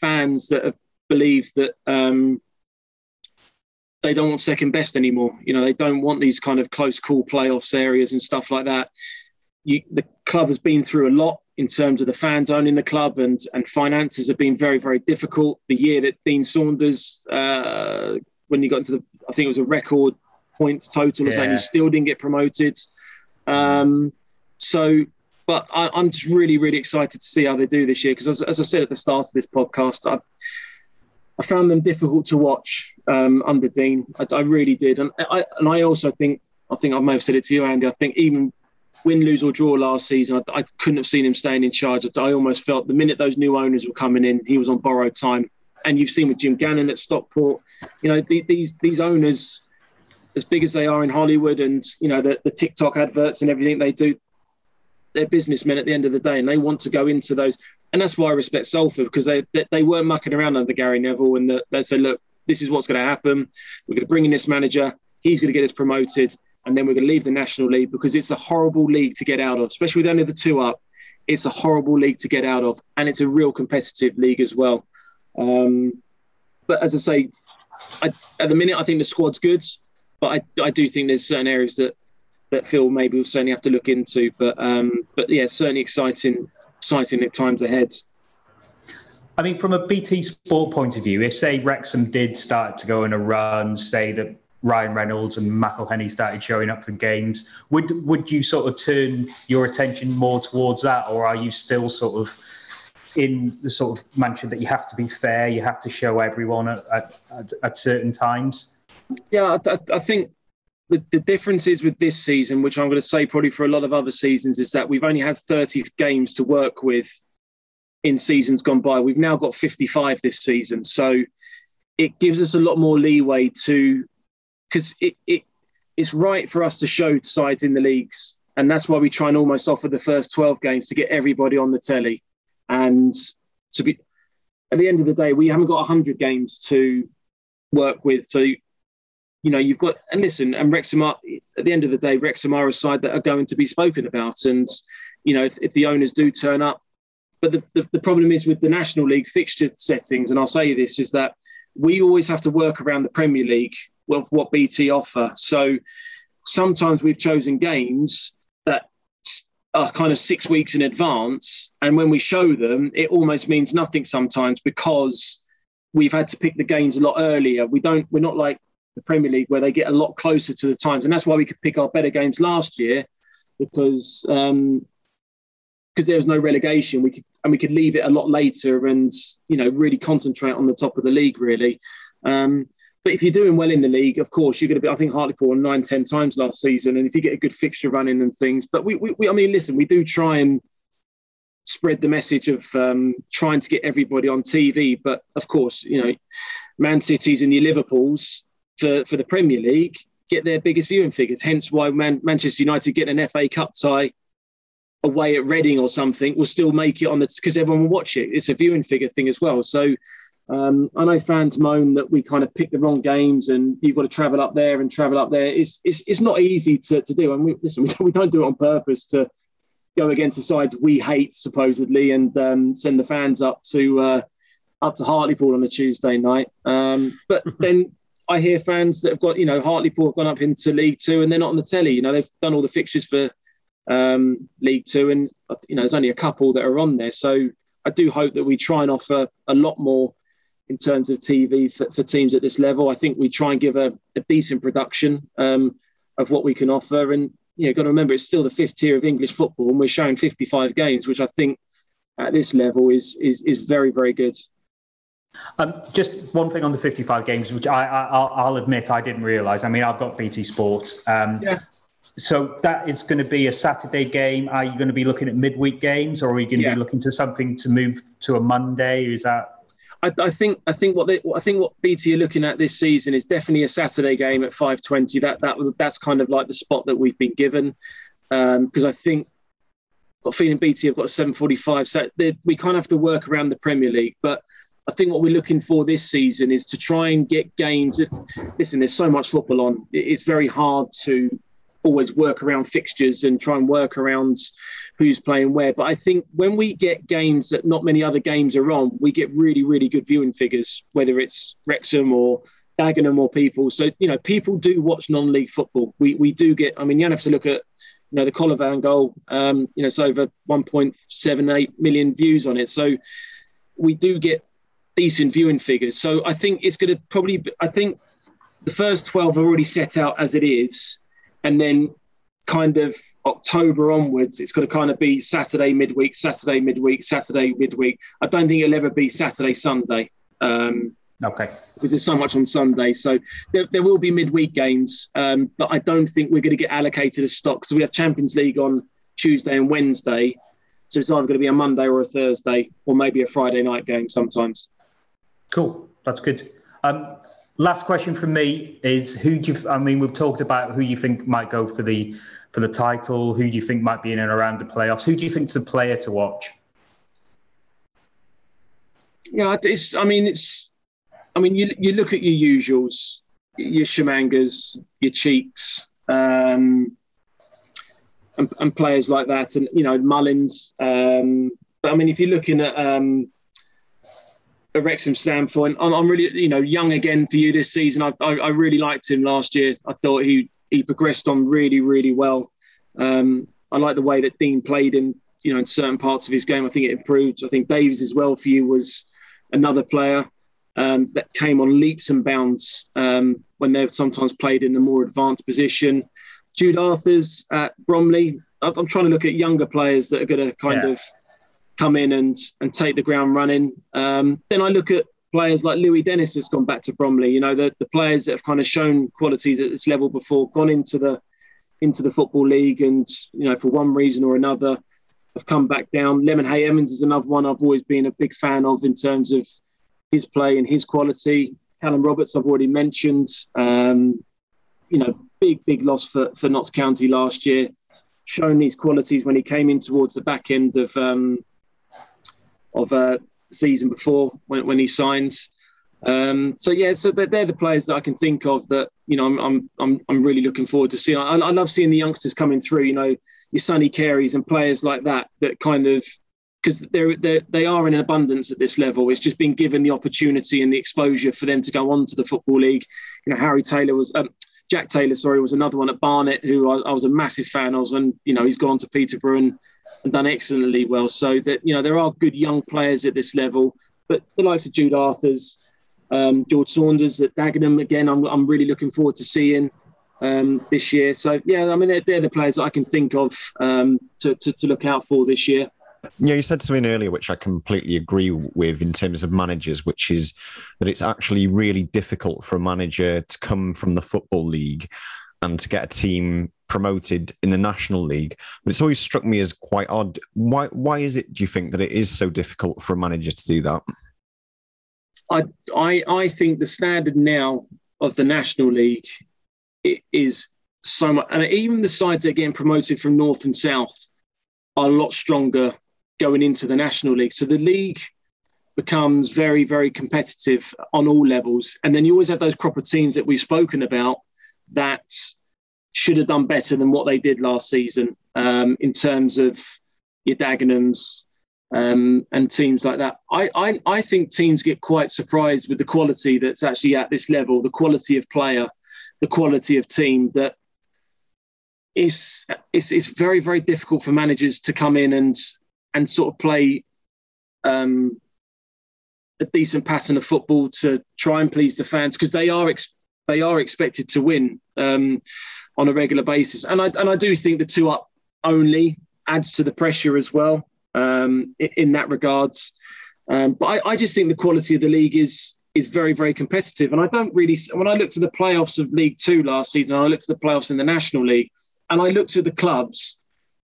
fans that have believed that um, they don't want second best anymore. You know, they don't want these kind of close, cool playoffs areas and stuff like that. You, the club has been through a lot in terms of the fans owning the club and and finances have been very, very difficult. The year that Dean Saunders, uh, when you got into the, I think it was a record points total or something, you still didn't get promoted. Um, so, but I, I'm just really, really excited to see how they do this year because, as, as I said at the start of this podcast, I, I found them difficult to watch um, under Dean. I, I really did, and I and I also think I think I may have said it to you, Andy. I think even win, lose or draw last season, I, I couldn't have seen him staying in charge. I almost felt the minute those new owners were coming in, he was on borrowed time. And you've seen with Jim Gannon at Stockport, you know the, these these owners, as big as they are in Hollywood, and you know the, the TikTok adverts and everything they do, they're businessmen at the end of the day, and they want to go into those. And that's why I respect Salford because they they, they weren't mucking around under Gary Neville, and the, they said, look, this is what's going to happen. We're going to bring in this manager. He's going to get us promoted, and then we're going to leave the National League because it's a horrible league to get out of, especially with only the two up. It's a horrible league to get out of, and it's a real competitive league as well. Um, but as I say, I, at the minute, I think the squad's good, but I, I do think there's certain areas that that Phil maybe will certainly have to look into. But um, but yeah, certainly exciting, exciting at times ahead. I mean, from a BT Sport point of view, if say Wrexham did start to go on a run, say that Ryan Reynolds and McElhenney started showing up for games, would would you sort of turn your attention more towards that, or are you still sort of in the sort of mantra that you have to be fair, you have to show everyone at, at, at, certain times? Yeah, I- I think the, the difference is with this season, which I'm going to say probably for a lot of other seasons, is that we've only had 30 games to work with in seasons gone by. We've now got 55 this season. So it gives us a lot more leeway to, because it, it, it's right for us to show sides in the leagues. And that's why we try and almost offer the first 12 games to get everybody on the telly. And to be, at the end of the day, we haven't got 100 games to work with. So you know, you've got and listen, and Wrexham are at the end of the day, Wrexham are a side that are going to be spoken about. And you know, if, if the owners do turn up, but the, the, the problem is with the National League fixture settings, and I'll say this is that we always have to work around the Premier League with what BT offer. So sometimes we've chosen games that are kind of six weeks in advance, and when we show them, it almost means nothing sometimes because we've had to pick the games a lot earlier. We don't. We're not like the Premier League where they get a lot closer to the times, and that's why we could pick our better games last year because um, because there was no relegation. We could and we could leave it a lot later and you know really concentrate on the top of the league really. Um, but if you're doing well in the league, of course you're going to be. I think Hartlepool won nine, ten times last season, and if you get a good fixture running and things, but we, we, we I mean, listen, we do try and spread the message of um, trying to get everybody on TV. But of course, you know, Man Cities and your Liverpools for, for the Premier League get their biggest viewing figures. Hence why Man- Manchester United get an FA Cup tie away at Reading or something will still make it on the because everyone will watch it. It's a viewing figure thing as well. So um, I know fans moan that we kind of pick the wrong games and you've got to travel up there and travel up there. It's it's, it's not easy to, to do. And we listen, we don't, we don't do it on purpose to go against the sides we hate supposedly and um, send the fans up to uh, up to Hartlepool on a Tuesday night. Um, but then I hear fans that have got you know Hartlepool have gone up into League Two and they're not on the telly. You know they've done all the fixtures for um, League Two and you know there's only a couple that are on there. So I do hope that we try and offer a lot more in terms of TV for, for teams at this level. I think we try and give a, a decent production um, of what we can offer. And you know, got to remember it's still the fifth tier of English football, and we're showing 55 games, which I think at this level is is is very very good. Um, just one thing on the 55 games, which I, I, I'll, I'll admit I didn't realise. I mean, I've got BT Sport. Um, Yeah. So that is going to be a Saturday game. Are you going to be looking at midweek games, or are you going to Yeah. be looking to something to move to a Monday? Is that I, I think I think what they, I think what BT are looking at this season is definitely a Saturday game at 5:20. That that that's kind of like the spot that we've been given because I think got feeling BT have got a 7:45. So they- we kind of have to work around the Premier League, but. I think what we're looking for this season is to try and get games. Listen, there's so much football on. It's very hard to always work around fixtures and try and work around who's playing where. But I think when we get games that not many other games are on, we get really, really good viewing figures, whether it's Wrexham or Dagenham or people. So, you know, people do watch non-league football. We, we do get, I mean, you don't have to look at, you know, the Covolan goal, um, you know, it's over 1.78 million views on it. So we do get decent viewing figures. So I think it's going to probably, be- I think the first 12 are already set out as it is. And then kind of October onwards, it's going to kind of be Saturday midweek, Saturday midweek, Saturday midweek. I don't think it'll ever be Saturday, Sunday. Um, Okay. because there's so much on Sunday. So there, there will be midweek games, um, but I don't think we're going to get allocated a stock. So we have Champions League on Tuesday and Wednesday. So it's either going to be a Monday or a Thursday, or maybe a Friday night game sometimes. Cool. That's good. Um, last question from me is who do you, I mean, we've talked about who you think might go for the for the title, who do you think might be in and around the playoffs, who do you think's the player to watch? Yeah, it's. I mean, it's. I mean, you you look at your usuals, your Tshimangas, your Cheeks, um, and, and players like that, and you know Mullins. Um, but I mean, if you're looking at um, a Wrexham standpoint, I'm, I'm really you know young again for you this season. I, I I really liked him last year. I thought he he progressed on really really well. Um, I like the way that Dean played in you know in certain parts of his game. I think it improved. I think Davies as well for you was another player um, that came on leaps and bounds um, when they've sometimes played in a more advanced position. Jude Arthurs at Bromley. I'm trying to look at younger players that are going to kind Yeah. of come in and and take the ground running. Um, then I look at players like Louis Dennis that's gone back to Bromley. You know, the, the players that have kind of shown qualities at this level before, gone into the into the football league, and you know, for one reason or another, have come back down. Lemon Hay Evans is another one I've always been a big fan of in terms of his play and his quality. Callum Roberts, I've already mentioned. Um, you know, big, big loss for, for Notts County last year. Shown these qualities when he came in towards the back end of um, of uh, season before when, when he signed. Um, so yeah, so they're, they're the players that I can think of that you know I'm I'm I'm, I'm really looking forward to seeing. I, I love seeing the youngsters coming through. You know, your Sonny Careys and players like that that kind of because they're, they're they are in abundance at this level. It's just been given the opportunity and the exposure for them to go on to the football league. You know, Harry Taylor was um, Jack Taylor, sorry, was another one at Barnet who I, I was a massive fan of, and you know he's gone to Peterborough and, and done excellently well. So that you know there are good young players at this level, but the likes of Jude Arthurs, um, George Saunders at Dagenham again, I'm I'm really looking forward to seeing. Um, this year, so yeah, I mean they're, they're the players that I can think of um, to, to to look out for this year. Yeah, you said something earlier, which I completely agree with in terms of managers, which is that it's actually really difficult for a manager to come from the Football League and to get a team promoted in the National League. But it's always struck me as quite odd. Why, why is it, do you think, that it is so difficult for a manager to do that? I, I, I think the standard now of the National League is so much, and even the sides that are getting promoted from North and South are a lot stronger going into the National League. So the league becomes very, very competitive on all levels. And then you always have those crop of teams that we've spoken about that should have done better than what they did last season um, in terms of your Dagenhams, um, and teams like that. I, I, I think teams get quite surprised with the quality that's actually at this level, the quality of player, the quality of team that is it's, it's very very difficult for managers to come in and and sort of play um, a decent pattern of football to try and please the fans because they are ex- they are expected to win um, on a regular basis and I and I do think the two up only adds to the pressure as well um, in, that regards. Um, but I, I just think the quality of the league is is very very competitive, and I don't really. When I looked at the playoffs of League Two last season, I looked at the playoffs in the National League, and I looked at the clubs.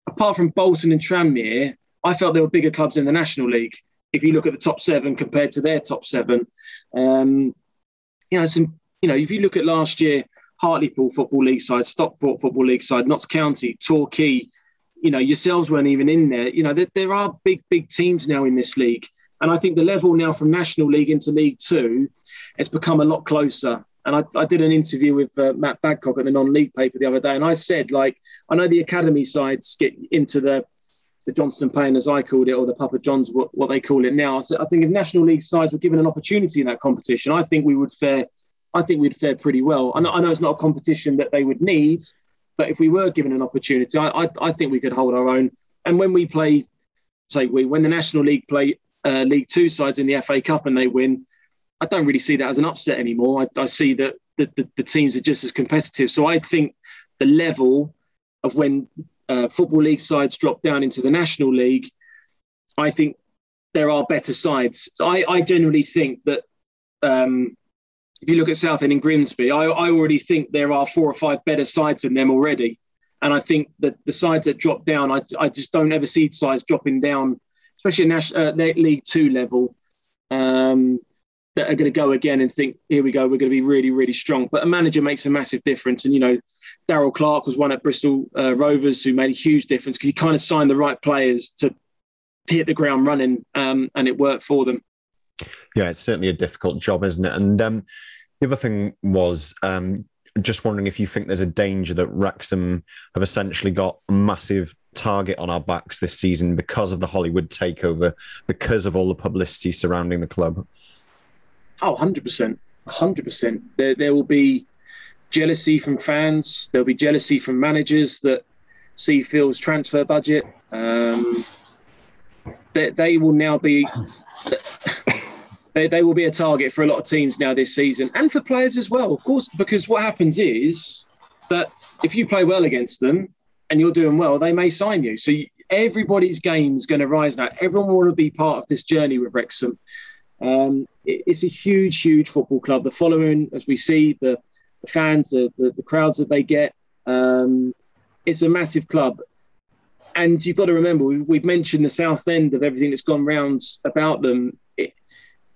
Apart from Bolton and Tranmere, I felt there were bigger clubs in the National League. If you look at the top seven compared to their top seven, um, you know, some. You know, if you look at last year, Hartlepool Football League side, Stockport Football League side, Notts County, Torquay, you know, yourselves weren't even in there. You know, there, there are big, big teams now in this league. And I think the level now from National League into League Two has become a lot closer. And I, I did an interview with uh, Matt Badcock at the non-league paper the other day, and I said, like, I know the academy sides get into the the Johnstone's Paint, as I called it, or the Papa Johns, what, what they call it now. So I think if National League sides were given an opportunity in that competition, I think we would fare. I think we'd fare pretty well. I know, I know it's not a competition that they would need, but if we were given an opportunity, I, I, I think we could hold our own. And when we play, say, we when the National League play uh, League Two sides in the FA Cup and they win, I don't really see that as an upset anymore. I, I see that the, the, the teams are just as competitive. So I think the level of when uh, football league sides drop down into the national league, I think there are better sides. I, I generally think that um, if you look at Southend and Grimsby, I, I already think there are four or five better sides than them already. And I think that the sides that drop down, I, I just don't ever see sides dropping down, especially at national, uh, League Two level, um, that are going to go again and think, here we go, we're going to be really, really strong. But a manager makes a massive difference. And, you know, Darrell Clarke was one at Bristol uh, Rovers who made a huge difference because he kind of signed the right players to, hit the ground running um, and it worked for them. Yeah, it's certainly a difficult job, isn't it? And um, the other thing was um, just wondering if you think there's a danger that Wrexham have essentially got a massive target on our backs this season because of the Hollywood takeover, because of all the publicity surrounding the club. Oh, 100%. 100%. There, there will be jealousy from fans. There'll be jealousy from managers that see Phil's transfer budget. Um, they, they will now be. They, they will be a target for a lot of teams now this season and for players as well, of course, because what happens is that if you play well against them and you're doing well, they may sign you. So you, everybody's game is going to rise now. Everyone will want to be part of this journey with Wrexham. Um, it, it's a huge, huge football club. The following, as we see, the, the fans, the, the, the crowds that they get, um, it's a massive club. And you've got to remember, we, we've mentioned the south end of everything that's gone round about them. It,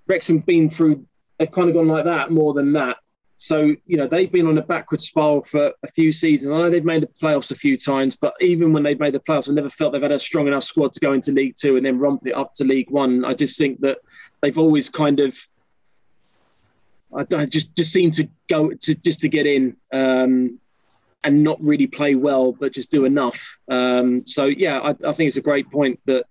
Wrexham been through, they've kind of gone like that more than that. So, you know, they've been on a backward spiral for a few seasons. I know they've made the playoffs a few times, but even when they've made the playoffs, I never felt they've had a strong enough squad to go into League Two and then romp it up to League One. I just think that they've always kind of, I, I just just seem to go to just to get in um, and not really play well, but just do enough. Um, so yeah, I, I think it's a great point that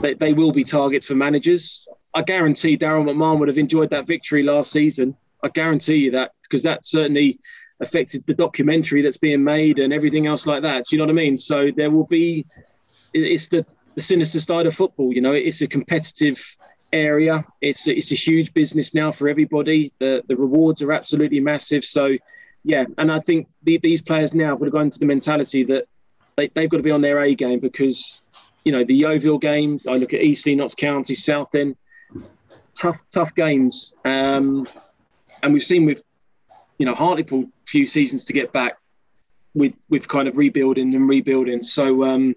they, they will be targets for managers. I guarantee Daryl McMahon would have enjoyed that victory last season. I guarantee you that because that certainly affected the documentary that's being made and everything else like that. Do you know what I mean? So there will be, it's the, the sinister side of football. You know, it's a competitive area. It's it's a huge business now for everybody. The the rewards are absolutely massive. So yeah, and I think the, these players now have gone into the mentality that they, they've got to be on their A game because you know the Yeovil game. I look at Eastleigh, Notts County, Southend. Tough, tough games. Um, and we've seen with you know Hartlepool few seasons to get back with with kind of rebuilding and rebuilding. So um,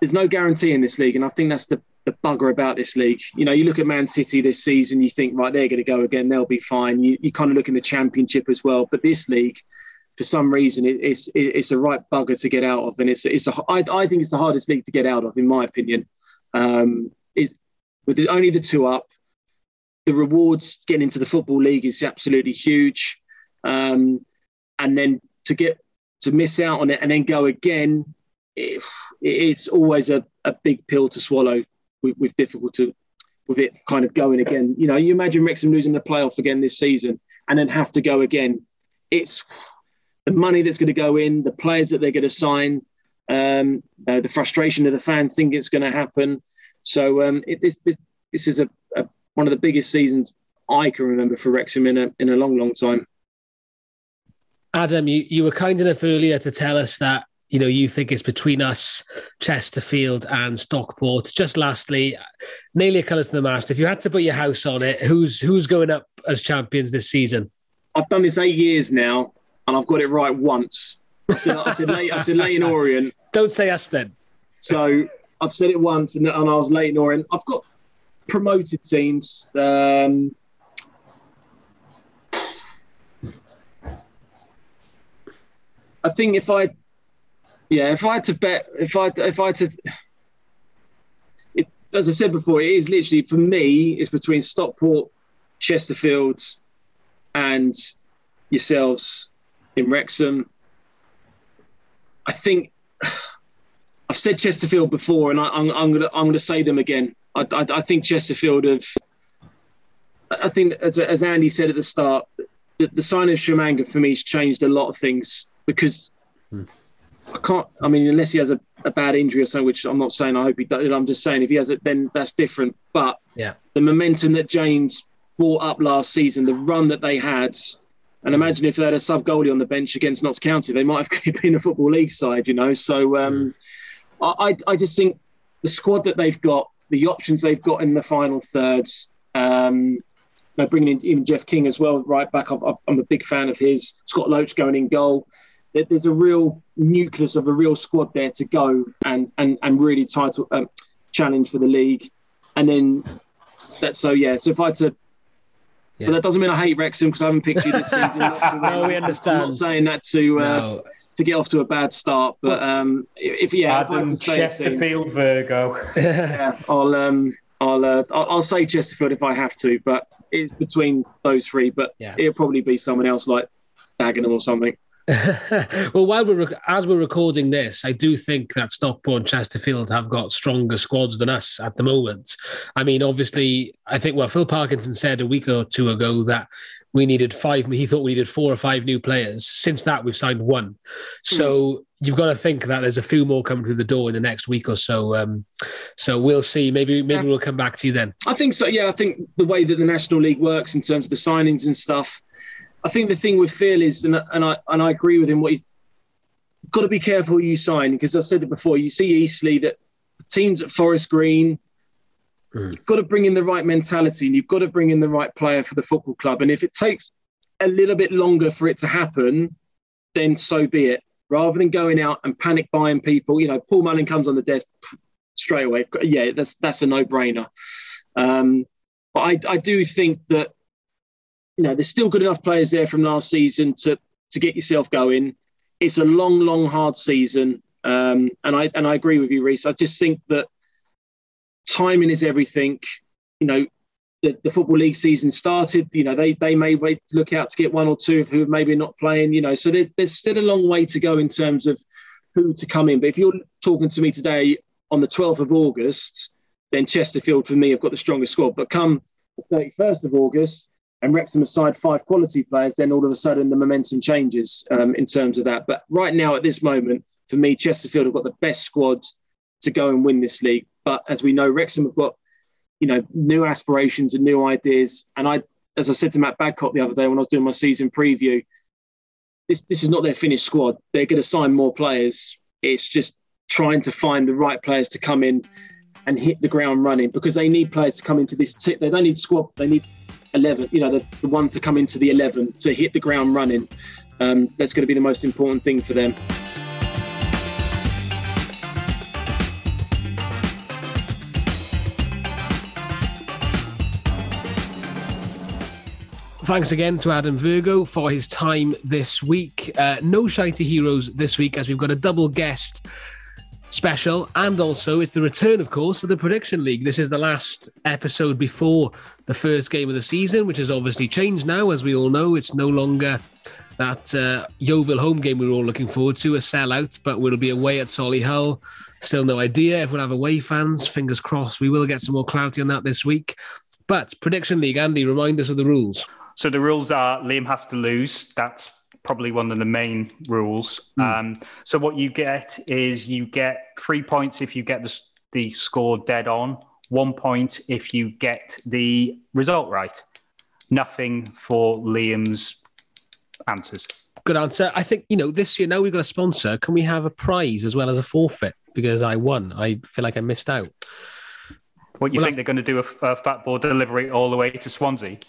there's no guarantee in this league, and I think that's the the bugger about this league. You know, you look at Man City this season, you think right, they're going to go again, they'll be fine. You, you kind of look in the Championship as well, but this league. For some reason, it, it's it, it's a right bugger to get out of, and it's it's a I, I think it's the hardest league to get out of, in my opinion. Um, is with the, only the two up, the rewards getting into the football league is absolutely huge. Um, and then to get to miss out on it and then go again, it, it is always a, a big pill to swallow with, with difficulty with it kind of going again. You know, you imagine Wrexham losing the playoff again this season and then have to go again. It's the money that's going to go in, the players that they're going to sign, um, uh, the frustration of the fans think it's going to happen. So um, it, this, this this is a, a one of the biggest seasons I can remember for Wrexham in a in a long, long time. Adam, you, you were kind enough earlier to tell us that you know you think it's between us, Chesterfield and Stockport. Just lastly, nail your colours to the mast. If you had to put your house on it, who's who's going up as champions this season? I've done this eight years now, and I've got it right once. I said I said, late, I said Leyton Orient. Don't say us then. So I've said it once, and, and I was Leyton Orient. I've got promoted teams. Um, I think if I, yeah, if I had to bet, if I if I had to, it, as I said before, it is literally for me. It's between Stockport, Chesterfield, and yourselves in Wrexham. I think I've said Chesterfield before, and I, I'm, I'm going to say them again. I, I, I think Chesterfield have. I think, as, as Andy said at the start, the, the sign of Tshimanga for me has changed a lot of things because hmm. I can't. I mean, unless he has a, a bad injury or something, which I'm not saying. I hope he does. I'm just saying if he has it, then that's different. But Yeah. the momentum that James brought up last season, the run that they had, and imagine if they had a sub goalie on the bench against Notts County, they might have been a football league side, you know. So um, I, I I just think the squad that they've got, the options they've got in the final thirds. Um, you know, bringing in even Jeff King as well, right back. I'm, I'm a big fan of his. Scott Loach going in goal. There- There's a real nucleus of a real squad there to go and and and really title um, challenge for the league. And then that so yeah. So if I had to. Yeah. But that doesn't mean I hate Wrexham because I haven't picked you this season. to No, win. we I'm understand. not saying that to uh, No. to get off to a bad start, but um, if yeah, if I had Adam to say a team- Chesterfield Virgo. yeah, I'll um, I'll, uh, I'll I'll say Chesterfield if I have to, but it's between those three. But Yeah. it'll probably be someone else like Dagenham or something. well, while we're rec- as we're recording this, I do think that Stockport and Chesterfield have got stronger squads than us at the moment. I mean, obviously, I think well, Phil Parkinson said a week or two ago that we needed five. He thought we needed four or five new players. Since that, we've signed one. So you've got to think that there's a few more coming through the door in the next week or so. Um, so we'll see. Maybe maybe we'll come back to you then. I think so. Yeah, I think the way that the National League works in terms of the signings and stuff. I think the thing with Phil is, and, and I and I agree with him. What he's got to be careful who you sign because I said it before. You see Eastleigh that the teams at Forest Green. You've got to bring in the right mentality and you've got to bring in the right player for the football club. And if it takes a little bit longer for it to happen, then so be it. Rather than going out and panic buying people, you know, Paul Mullin comes on the desk straight away. Yeah, that's that's a no brainer. Um, but I, I do think that you know there's still good enough players there from last season to to get yourself going. It's a long, long, hard season, um, and I and I agree with you, Reese. I just think that timing is everything. You know, the, the football league season started. You know, they they may wait look out to get one or two who maybe not playing. You know, so there, there's still a long way to go in terms of who to come in. But if you're talking to me today on the 12th of August, then Chesterfield for me have got the strongest squad. But come the 31st of August, and Wrexham aside five quality players, then all of a sudden the momentum changes um, in terms of that. But right now, at this moment, for me, Chesterfield have got the best squad to go and win this league. But as we know, Wrexham have got you know new aspirations and new ideas. And I, as I said to Matt Badcock the other day when I was doing my season preview, this this is not their finished squad. They're going to sign more players. It's just trying to find the right players to come in and hit the ground running because they need players to come into this. T- they don't need squad. They need eleven. You know, the, the ones to come into the eleven to hit the ground running. Um, that's going to be the most important thing for them. Thanks again to Adam Virgo for his time this week. Uh, no Shitey Heroes this week as we've got a double guest special and also it's the return, of course, of the Prediction League. This is the last episode before the first game of the season, which has obviously changed now. As we all know, it's no longer that uh, Yeovil home game we were all looking forward to, a sellout, but we'll be away at Solihull. Still no idea if we'll have away fans. Fingers crossed we will get some more clarity on that this week. But Prediction League, Andy, remind us of the rules. So the rules are Liam has to lose. That's probably one of the main rules. Um, so what you get is you get three points if you get the, the score dead on, one point if you get the result right. Nothing for Liam's answers. Good answer. I think, you know, this year now we've got a sponsor. Can we have a prize as well as a forfeit? Because I won. I feel like I missed out. What you Well, think they're going to do a, a fat board delivery all the way to Swansea?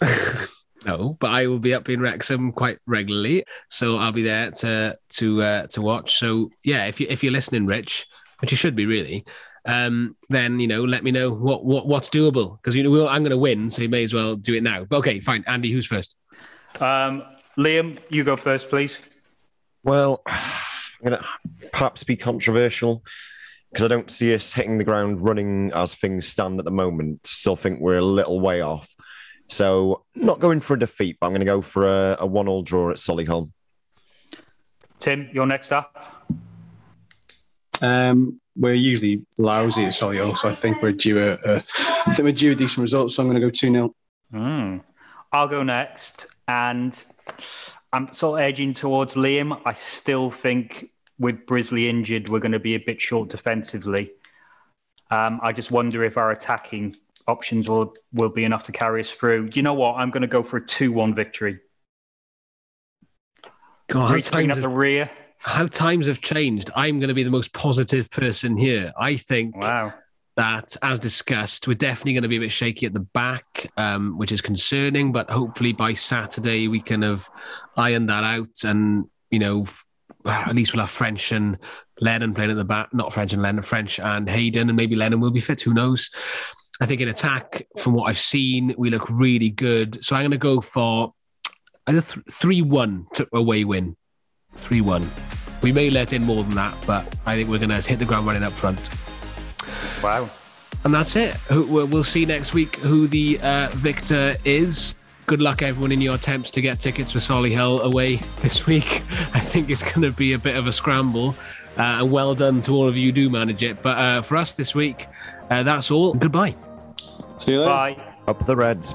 No, but I will be up in Wrexham quite regularly, so I'll be there to to uh, to watch. So yeah, if you if you're listening, Rich, which you should be really, um, then you know let me know what what what's doable because you know we'll, I'm going to win, so you may as well do it now. But okay, fine. Andy, who's first? Um, Liam, you go first, please. Well, I'm going to perhaps be controversial because I don't see us hitting the ground running as things stand at the moment. Still think we're a little way off. So not going for a defeat, but I'm going to go for a, a one-all draw at Solihull. Tim, you're next up. Um, we're usually lousy at Solihull, so I think we're due a, a I think we're due a decent result. So I'm going to go two 0 Hmm. I'll go next, and I'm sort of edging towards Liam. I still think with Brisley injured, we're going to be a bit short defensively. Um, I just wonder if our attacking options will will be enough to carry us through. You know what? I'm going to go for a two-one victory. God, how times up the have, rear. how times have changed. I'm going to be the most positive person here. I think Wow. that, as discussed, we're definitely going to be a bit shaky at the back, um, which is concerning. But hopefully by Saturday we can have ironed that out, and you know, at least we'll have French and Lennon playing at the back. Not French and Lennon, French and Hayden, and maybe Lennon will be fit. Who knows? I think in attack, from what I've seen, we look really good. So I'm going to go for either three one to away win. Three one. We may let in more than that, but I think we're going to hit the ground running up front. Wow. And that's it. We'll we'll see next week who the uh, victor is. Good luck, everyone, in your attempts to get tickets for Solihull away this week. I think it's going to be a bit of a scramble. Uh, and well done to all of you who do manage it. But uh, for us this week, uh, that's all. Goodbye. See you later. Bye. Up the Reds.